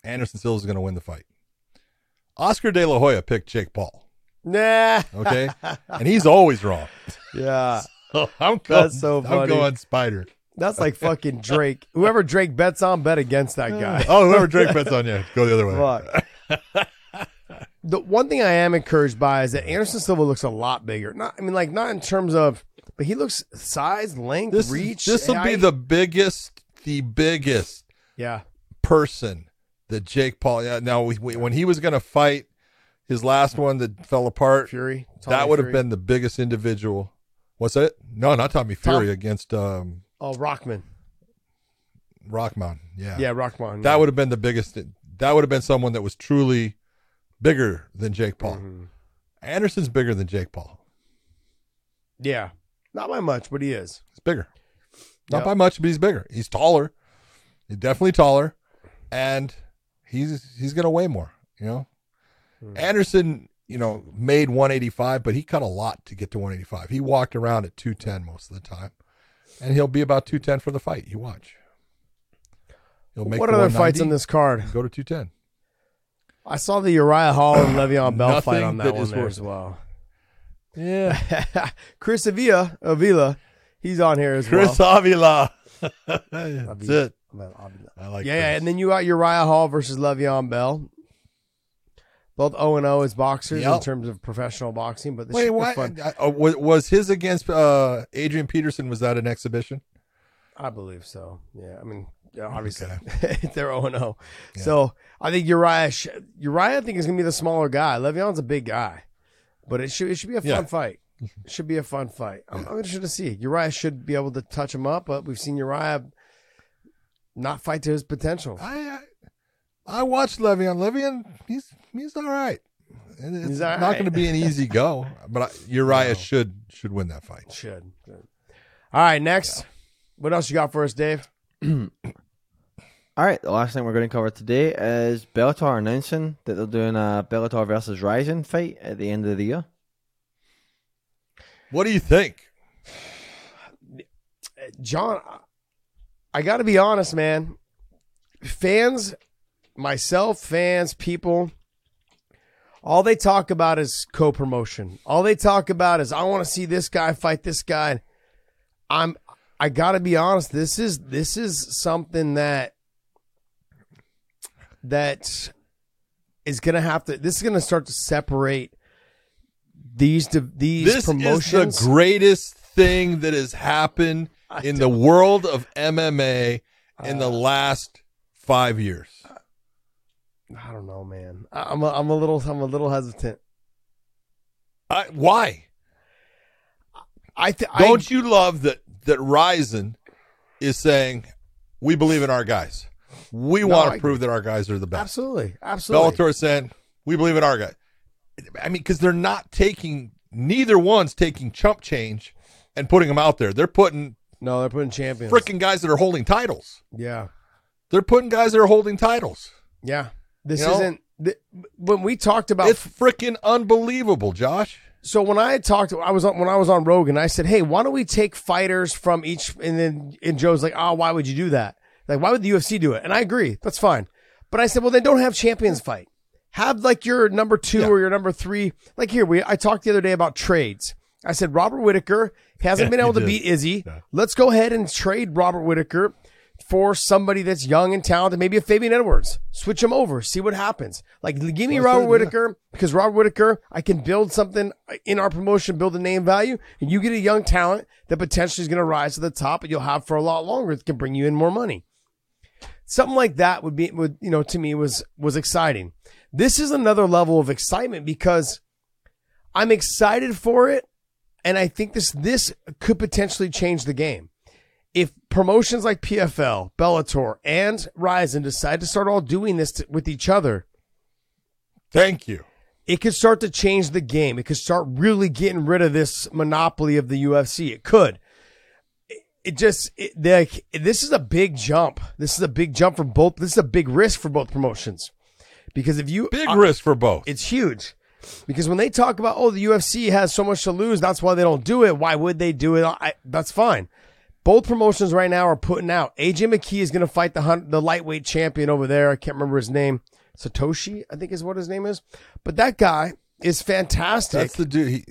Anderson Silva is going to win the fight. Oscar De La Hoya picked Jake Paul. Nah. Okay, and he's always wrong. Yeah. So I'm going, That's so I'm going Spider. That's like fucking Drake. Whoever Drake bets on, bet against that guy. Oh, whoever Drake bets on you, go the other way. Fuck. the one thing I am encouraged by is that Anderson Silva looks a lot bigger. Not, I mean, like not in terms of, but he looks size, length, This reach. This will be the biggest, the biggest yeah. person that Jake Paul. Yeah. Now, we, we, when he was going to fight his last one that fell apart, Fury. Tommy that would have Fury. been the biggest individual. What's that? No, not Tommy Fury Tom- against um, Oh, Rockman. Rockman. Yeah. Yeah, Rockman. That would have been the biggest. That would have been someone that was truly bigger than Jake Paul. Mm-hmm. Anderson's bigger than Jake Paul. Yeah. Not by much, but he is. He's bigger. Not Yep. by much, but he's bigger. He's taller. He's definitely taller, and he's he's gonna weigh more. You know, Hmm. Anderson, you know, made 185, but he cut a lot to get to 185. He walked around at 210 most of the time, and he'll be about 210 for the fight. You watch. He'll make what other fights 190, on this card? Go to 210. I saw the Uriah Hall and Le'Veon Bell fight on that, that one there as well. Yeah, Chris Avila, Avila, he's on here as Chris well. Chris Avila. That's it. I like. yeah, yeah, Chris. and then you got Uriah Hall versus Le'Veon Bell. Both O and O as boxers in terms of professional boxing, but this Wait, what? fun. Uh, was, was his against uh, Adrian Peterson? Was that an exhibition? I believe so. Yeah, I mean, obviously Okay. they're O and O. So I think Uriah, Uriah, I think is gonna be the smaller guy. Le'Veon's a big guy, but it should it should be a fun Yeah. fight. It should be a fun fight. I'm, I'm interested to see. Uriah should be able to touch him up, but we've seen Uriah not fight to his potential. I I, I watched Le'Veon. Le'Veon, he's he's all right. And It's He's all not right. going to be an easy go, but I, Uriah should should win that fight. Should. Good. All right, next. What else you got for us, Dave? All right, the last thing we're going to cover today is Bellator announcing that they're doing a Bellator versus Rizin fight at the end of the year. What do you think? John, I got to be honest, man. Fans, myself, fans, people, all they talk about is co promotion. All they talk about is I want to see this guy fight this guy. I'm I got to be honest, this is this is something that that is going to have to this is going to start to separate these these This promotions is the greatest thing that has happened in the world of MMA in Uh, the last five years. I don't know, man. I- I'm a, I'm a little I'm a little hesitant. I, why? I th- Don't you love that that Rizin is saying we believe in our guys. We No, want I- to prove that our guys are the best. absolutely absolutely Bellator is saying we believe in our guy. I mean, because they're not taking neither one's taking chump change and putting them out there. They're putting no, they're putting champions. freaking guys that are holding titles. yeah, They're putting guys that are holding titles. yeah. This You know? isn't th- when we talked about. It's freaking unbelievable, Josh. so when I talked, I was on when I was on Rogan. I said, "Hey, why don't we take fighters from each?" And then and Joe's like, "Oh, why would you do that?" Like, why would the UFC do it? And I agree. That's fine. But I said, well, then don't have champions fight. Have like your number two Yeah. or your number three. Like here, we I talked the other day about trades. I said Robert Whitaker hasn't Yeah, been able to did. beat Izzy. Yeah. Let's go ahead and trade Robert Whitaker for somebody that's young and talented, maybe a Fabian Edwards. Switch him over, see what happens. Like, give me Well Robert said, yeah. Whitaker because Robert Whitaker, I can build something in our promotion, build a name value, and you get a young talent that potentially is going to rise to the top, and you'll have for a lot longer. It can bring you in more money. Something like that would be, would you know, to me was was exciting. This is another level of excitement because I'm excited for it, and I think this this could potentially change the game if promotions like PFL, Bellator, and Rizin decide to start all doing this to, with each other, Thank you. it could start to change the game. It could start really getting rid of this monopoly of the UFC. It could. It, it just it, like this is a big jump. This is a big jump for both. This is a big risk for both promotions because if you Big I- risk for both. it's huge because when they talk about oh the UFC has so much to lose, that's why they don't do it. Why would they do it? I, that's fine. Both promotions right now are putting out. AJ McKee is going to fight the hun- the lightweight champion over there. I can't remember his name. Satoshi, I think is what his name is. But that guy is fantastic. That's the dude. He,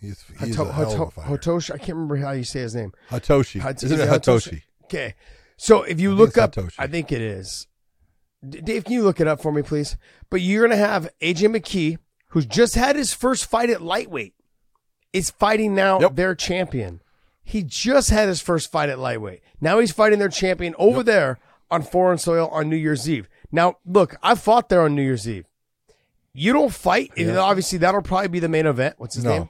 he's he's Hato- a hell of a Hato- fighter. Hotoshi. I can't remember how you say his name. Hatoshi. Hat- Isn't is it it Hatoshi? Okay. So if you think look up, Satoshi. I think it is. Dave, can you look it up for me, please? But you're going to have AJ McKee, who's just had his first fight at lightweight, is fighting now Yep. their champion. He just had his first fight at lightweight. Now he's fighting their champion over there on foreign soil on New Year's Eve. Now, look, I fought there on New Year's Eve. You don't fight. and Obviously, that'll probably be the main event. What's his No. name?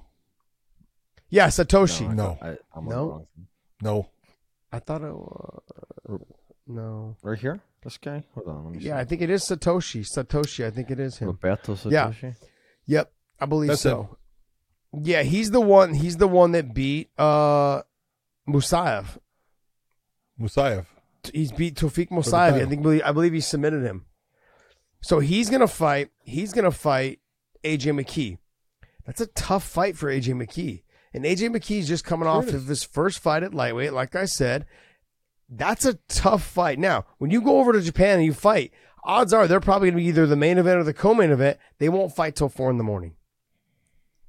Yeah, Satoshi. No. I, I'm No? No. I thought it was. No. Right here, this guy. Hold on, let me Yeah, I think it is Satoshi. Satoshi, I think it is him. Roberto Satoshi. Yeah. Yep, I believe That's so. Yeah, he's the one. He's the one that beat uh Musayev. Musayev. He's beat Tofik Musayev. I think I believe he submitted him. So he's gonna fight. He's gonna fight AJ McKee. That's a tough fight for AJ McKee. And AJ McKee's just coming Sure off of his first fight at lightweight. Like I said, that's a tough fight. Now, when you go over to Japan and you fight, odds are they're probably going to be either the main event or the co-main event. They won't fight till four in the morning.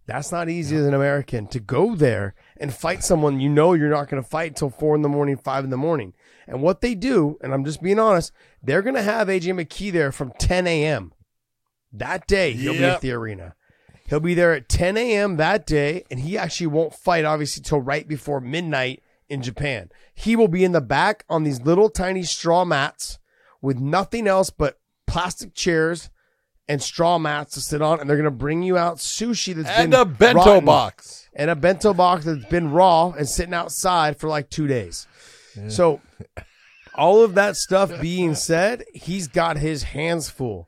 That's not easy as an American to go there and fight someone you know you're not going to fight till four in the morning, five in the morning. And what they do, and I'm just being honest, they're going to have AJ McKee there from 10 a.m. That day, he'll be at the arena. He'll be there at 10 a.m. that day, and he actually won't fight, obviously, till right before midnight in Japan. He will be in the back on these little tiny straw mats with nothing else but plastic chairs and straw mats to sit on, and they're going to bring you out sushi that's And been a bento rotten box. and a bento box that's been raw and sitting outside for like two days. So, all of that stuff being said, he's got his hands full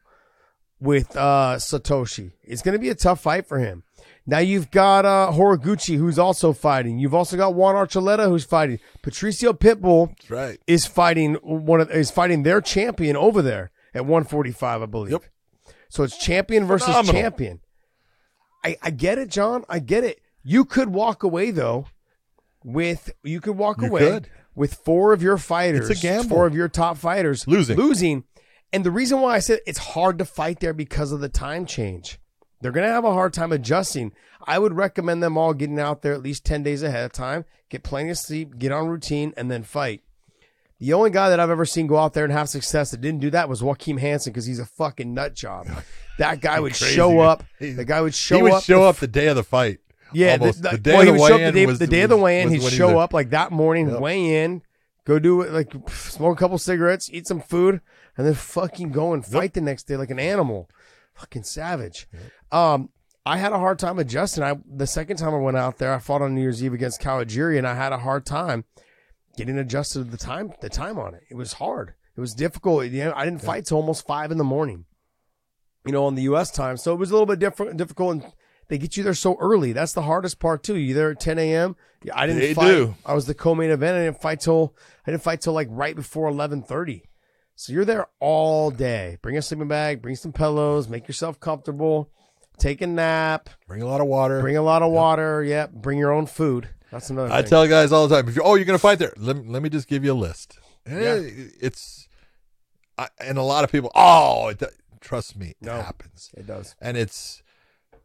with uh, Satoshi. It's going to be a tough fight for him. Now you've got uh, Horiguchi, who's also fighting. You've also got Juan Archuleta, who's fighting. Patricio Pitbull That's right. is fighting one of is fighting their champion over there at 145, I believe. Yep. So it's champion versus Phenomenal. champion. I, I get it, John. I get it. You could walk away though with you could walk You away could. with four of your fighters, It's a gamble. four of your top fighters Losing. losing. And the reason why I said it's hard to fight there because of the time change. They're going to have a hard time adjusting. I would recommend them all getting out there at least 10 days ahead of time, get plenty of sleep, get on routine, and then fight. The only guy that I've ever seen go out there and have success that didn't do that was Joachim Hansen because he's a fucking nut job. That guy would Crazy. show up. The guy would show he would up. show the up the day of the fight. yeah, the, the, The day well, of the up the weigh-in day, was- the day of the weigh-in. He'd he show up like that morning, Yep. weigh in, go do it, like smoke a couple cigarettes, eat some food, and then fucking go and fight the next day like an animal. Fucking savage. Um, I had a hard time adjusting. I the second time I went out there, I fought on New Year's Eve against Kawajiri, and I had a hard time getting adjusted to the time the time on it. It was hard. It was difficult. You know, I didn't fight till almost five in the morning. You know, on the U.S. time, so it was a little bit different, difficult. And they get you there so early. That's the hardest part too. You there at 10 a.m. Yeah, I didn't They fight. do. I was the co-main event. I didn't fight till I didn't fight till like right before 11:30. So you're there all day. Bring a sleeping bag. Bring some pillows. Make yourself comfortable. Take a nap. Bring a lot of water. Bring a lot of water. Yep. Bring your own food. That's another. I thing. tell guys all the time, if you're, oh, you're going to fight there, let, me- let me just give you a list. Yeah. Eh, it's I, and a lot of people. Oh, it, trust me, it happens. It does. and it's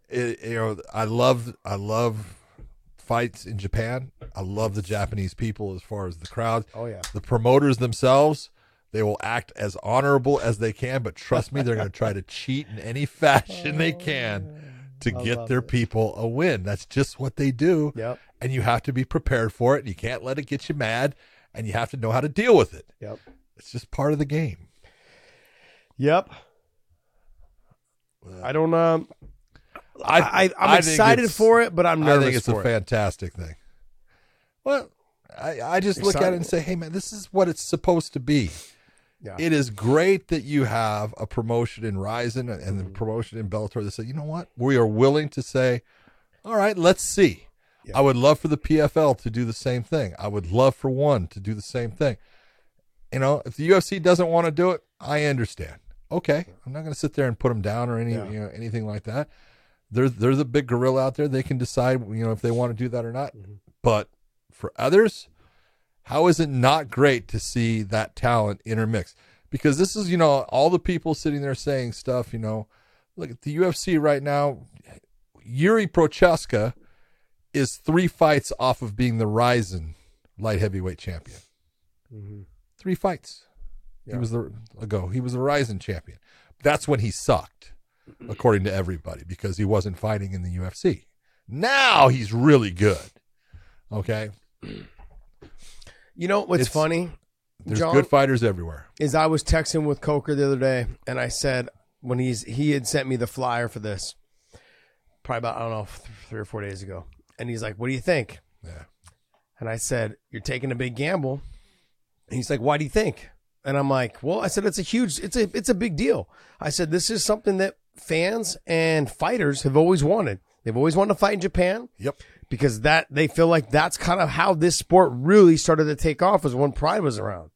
it, you know I love I love fights in Japan. I love the Japanese people as far as the crowd. Oh yeah. The promoters themselves, they will act as honorable as they can, but trust me, they're going to try to cheat in any fashion they can oh, to I get their it. people a win. That's just what they do. Yep. And you have to be prepared for it. And You can't let it get you mad, and you have to know how to deal with it. Yep. It's just part of the game. Yep. I don't um I, I I'm I excited for it, but I'm I think it's a it. fantastic thing. Well, I, I just look at it and say, hey, man, this is what it's supposed to be. Yeah. It is great that you have a promotion in Rizin and Mm-hmm. the promotion in Bellator that say, you know what? We are willing to say, all right, let's see. Yeah. I would love for the PFL to do the same thing. I would love for one to do the same thing. You know, if the UFC doesn't want to do it, I understand. Okay, I'm not going to sit there and put them down or any Yeah. you know anything like that. There's there's a big gorilla out there. They can decide you know if they want to do that or not. Mm-hmm. But for others, how is it not great to see that talent intermix? Because this is, you know, all the people sitting there saying stuff, you know, look at the UFC right now. Yuri Prochazka is three fights off of being the Rizin light heavyweight champion. Mm-hmm. Three fights. He was the ago. He was the Rizin champion. That's when he sucked, according to everybody, because he wasn't fighting in the UFC. Now he's really good. Okay. You know what's It's- funny? There's John? good fighters everywhere. is I was texting with Coker the other day, and I said when he's he had sent me the flyer for this, probably about I don't know three or four days ago, and he's like, "What do you think?" Yeah. And I said, "You're taking a big gamble." And he's like, "Why do you think?" And I'm like, "Well, I said it's a huge, it's a it's a big deal." I said, "This is something that fans and fighters have always wanted. They've always wanted to fight in Japan." Yep. because that they feel like that's kind of how this sport really started to take off was when Pride was around.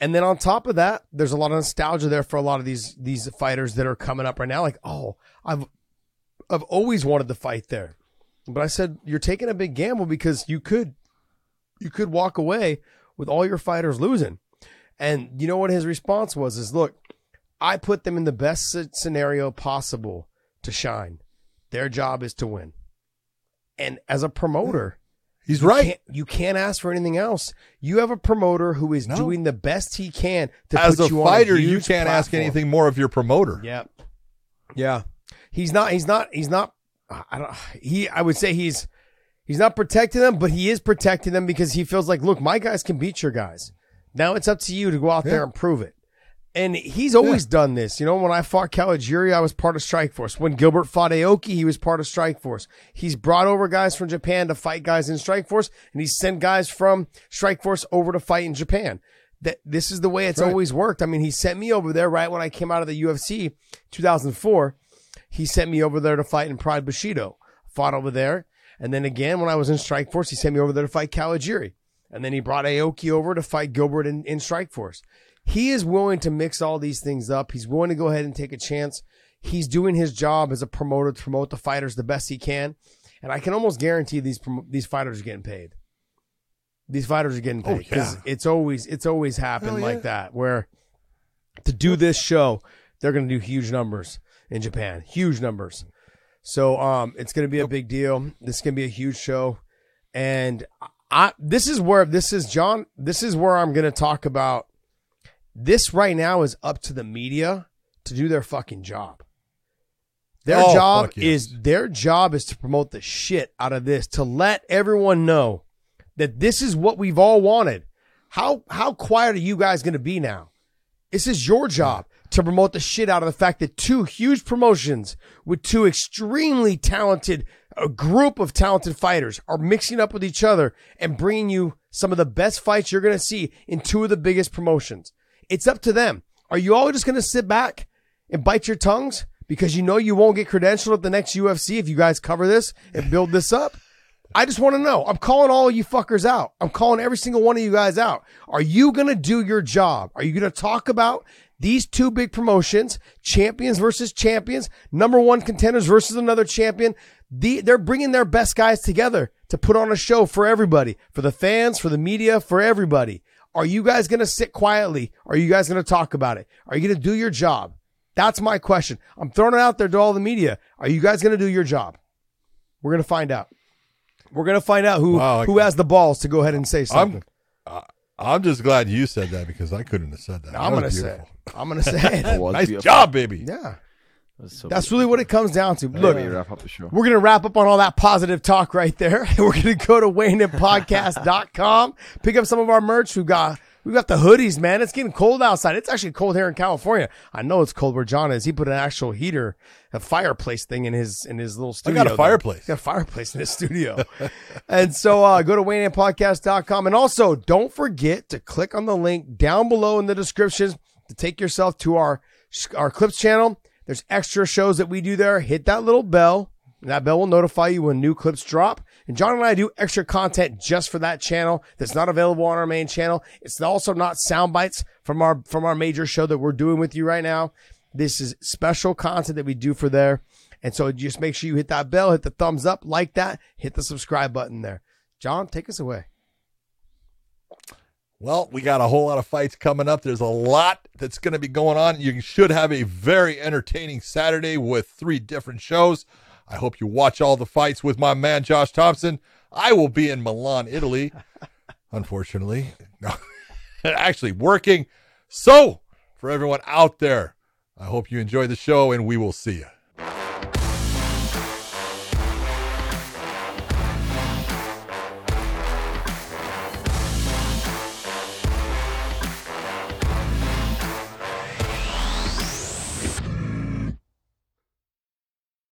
And then on top of that, there's a lot of nostalgia there for a lot of these these fighters that are coming up right now. Like, oh, I've I've always wanted to fight there, but I said you're taking a big gamble because you could you could walk away with all your fighters losing. And you know what his response was? Is look, I put them in the best scenario possible to shine. Their job is to win. And as a promoter, He's you right. can't, you can't ask for anything else. You have a promoter who is No. doing the best he can to As put a you fighter, on a you can't ask anything more of your promoter. Yeah, yeah. He's not. He's not. He's not. Uh, I don't. He. I would say he's. He's not protecting them, but he is protecting them because he feels like, look, my guys can beat your guys. Now it's up to you to go out Yeah. there and prove it. And he's always done this. You know, when I fought Kawajiri, I was part of Strikeforce. When Gilbert fought Aoki, he was part of Strikeforce. He's brought over guys from Japan to fight guys in Strikeforce, and he's sent guys from Strikeforce over to fight in Japan. That this is the way it's Right. always worked. I mean, he sent me over there right when I came out of the UFC 2004. He sent me over there to fight in Pride Bushido. Fought over there. And then again, when I was in Strikeforce, he sent me over there to fight Kawajiri. And then he brought Aoki over to fight Gilbert in, in Strikeforce. He is willing to mix all these things up. He's willing to go ahead and take a chance. He's doing his job as a promoter to promote the fighters the best he can. And I can almost guarantee these these fighters are getting paid. These fighters are getting Oh, paid because yeah. it's always it's always happened oh, yeah. like that where to do this show they're going to do huge numbers in Japan, huge numbers. So um, it's going to be a big deal. This is going to be a huge show, and I this is where this is John. This is where I'm going to talk about. This right now is up to the media to do their fucking job. Their Oh, job yes. is their job is to promote the shit out of this to let everyone know that this is what we've all wanted. How how quiet are you guys going to be now? This is your job to promote the shit out of the fact that two huge promotions with two extremely talented, a group of talented fighters are mixing up with each other and bringing you some of the best fights you're going to see in two of the biggest promotions. It's up to them. Are you all just going to sit back and bite your tongues because you know you won't get credentialed at the next UFC if you guys cover this and build this up? I just want to know. I'm calling all you fuckers out. I'm calling every single one of you guys out. Are you going to do your job? Are you going to talk about these two big promotions, champions versus champions, number one contenders versus another champion? The, they're bringing their best guys together to put on a show for everybody, for the fans, for the media, for everybody. Are you guys going to sit quietly? Are you guys going to talk about it? Are you going to do your job? That's my question. I'm throwing it out there to all the media. Are you guys going to do your job? We're going to find out. We're going to find out who Wow, who has the balls to go ahead and say something. Uh, I'm just glad you said that because I couldn't have said that. I'm going to was say beautiful. it. I'm going to say It it. Nice beautiful. job, baby. yeah. It was so That's really what it comes down to. Look, Way wrap up the show. We're going to wrap up on all that positive talk right there. We're going to go to WeighingInPodcast.com, pick up some of our merch. We've got, we've got the hoodies, man. It's getting cold outside. It's actually cold here in California. I know it's cold where John is. He put an actual heater, a fireplace thing in his, in his little I studio. got a fireplace. Got a fireplace in his studio. and so, uh, go to WeighingInPodcast.com. And also don't forget to click on the link down below in the description to take yourself to our, our clips channel. There's extra shows that we do there. Hit that little bell. That bell will notify you when new clips drop. And John and I do extra content just for that channel that's not available on our main channel. It's also not sound bites from our from our major show that we're doing with you right now. This is special content that we do for there. And so just make sure you hit that bell, hit the thumbs up, like that, hit the subscribe button there. John, take us away. Well, we got a whole lot of fights coming up. There's a lot that's going to be going on. You should have a very entertaining Saturday with three different shows. I hope you watch all the fights with my man Josh Thompson. I will be in Milan, Italy, unfortunately. Actually working. So, for everyone out there, I hope you enjoy the show and we will see you.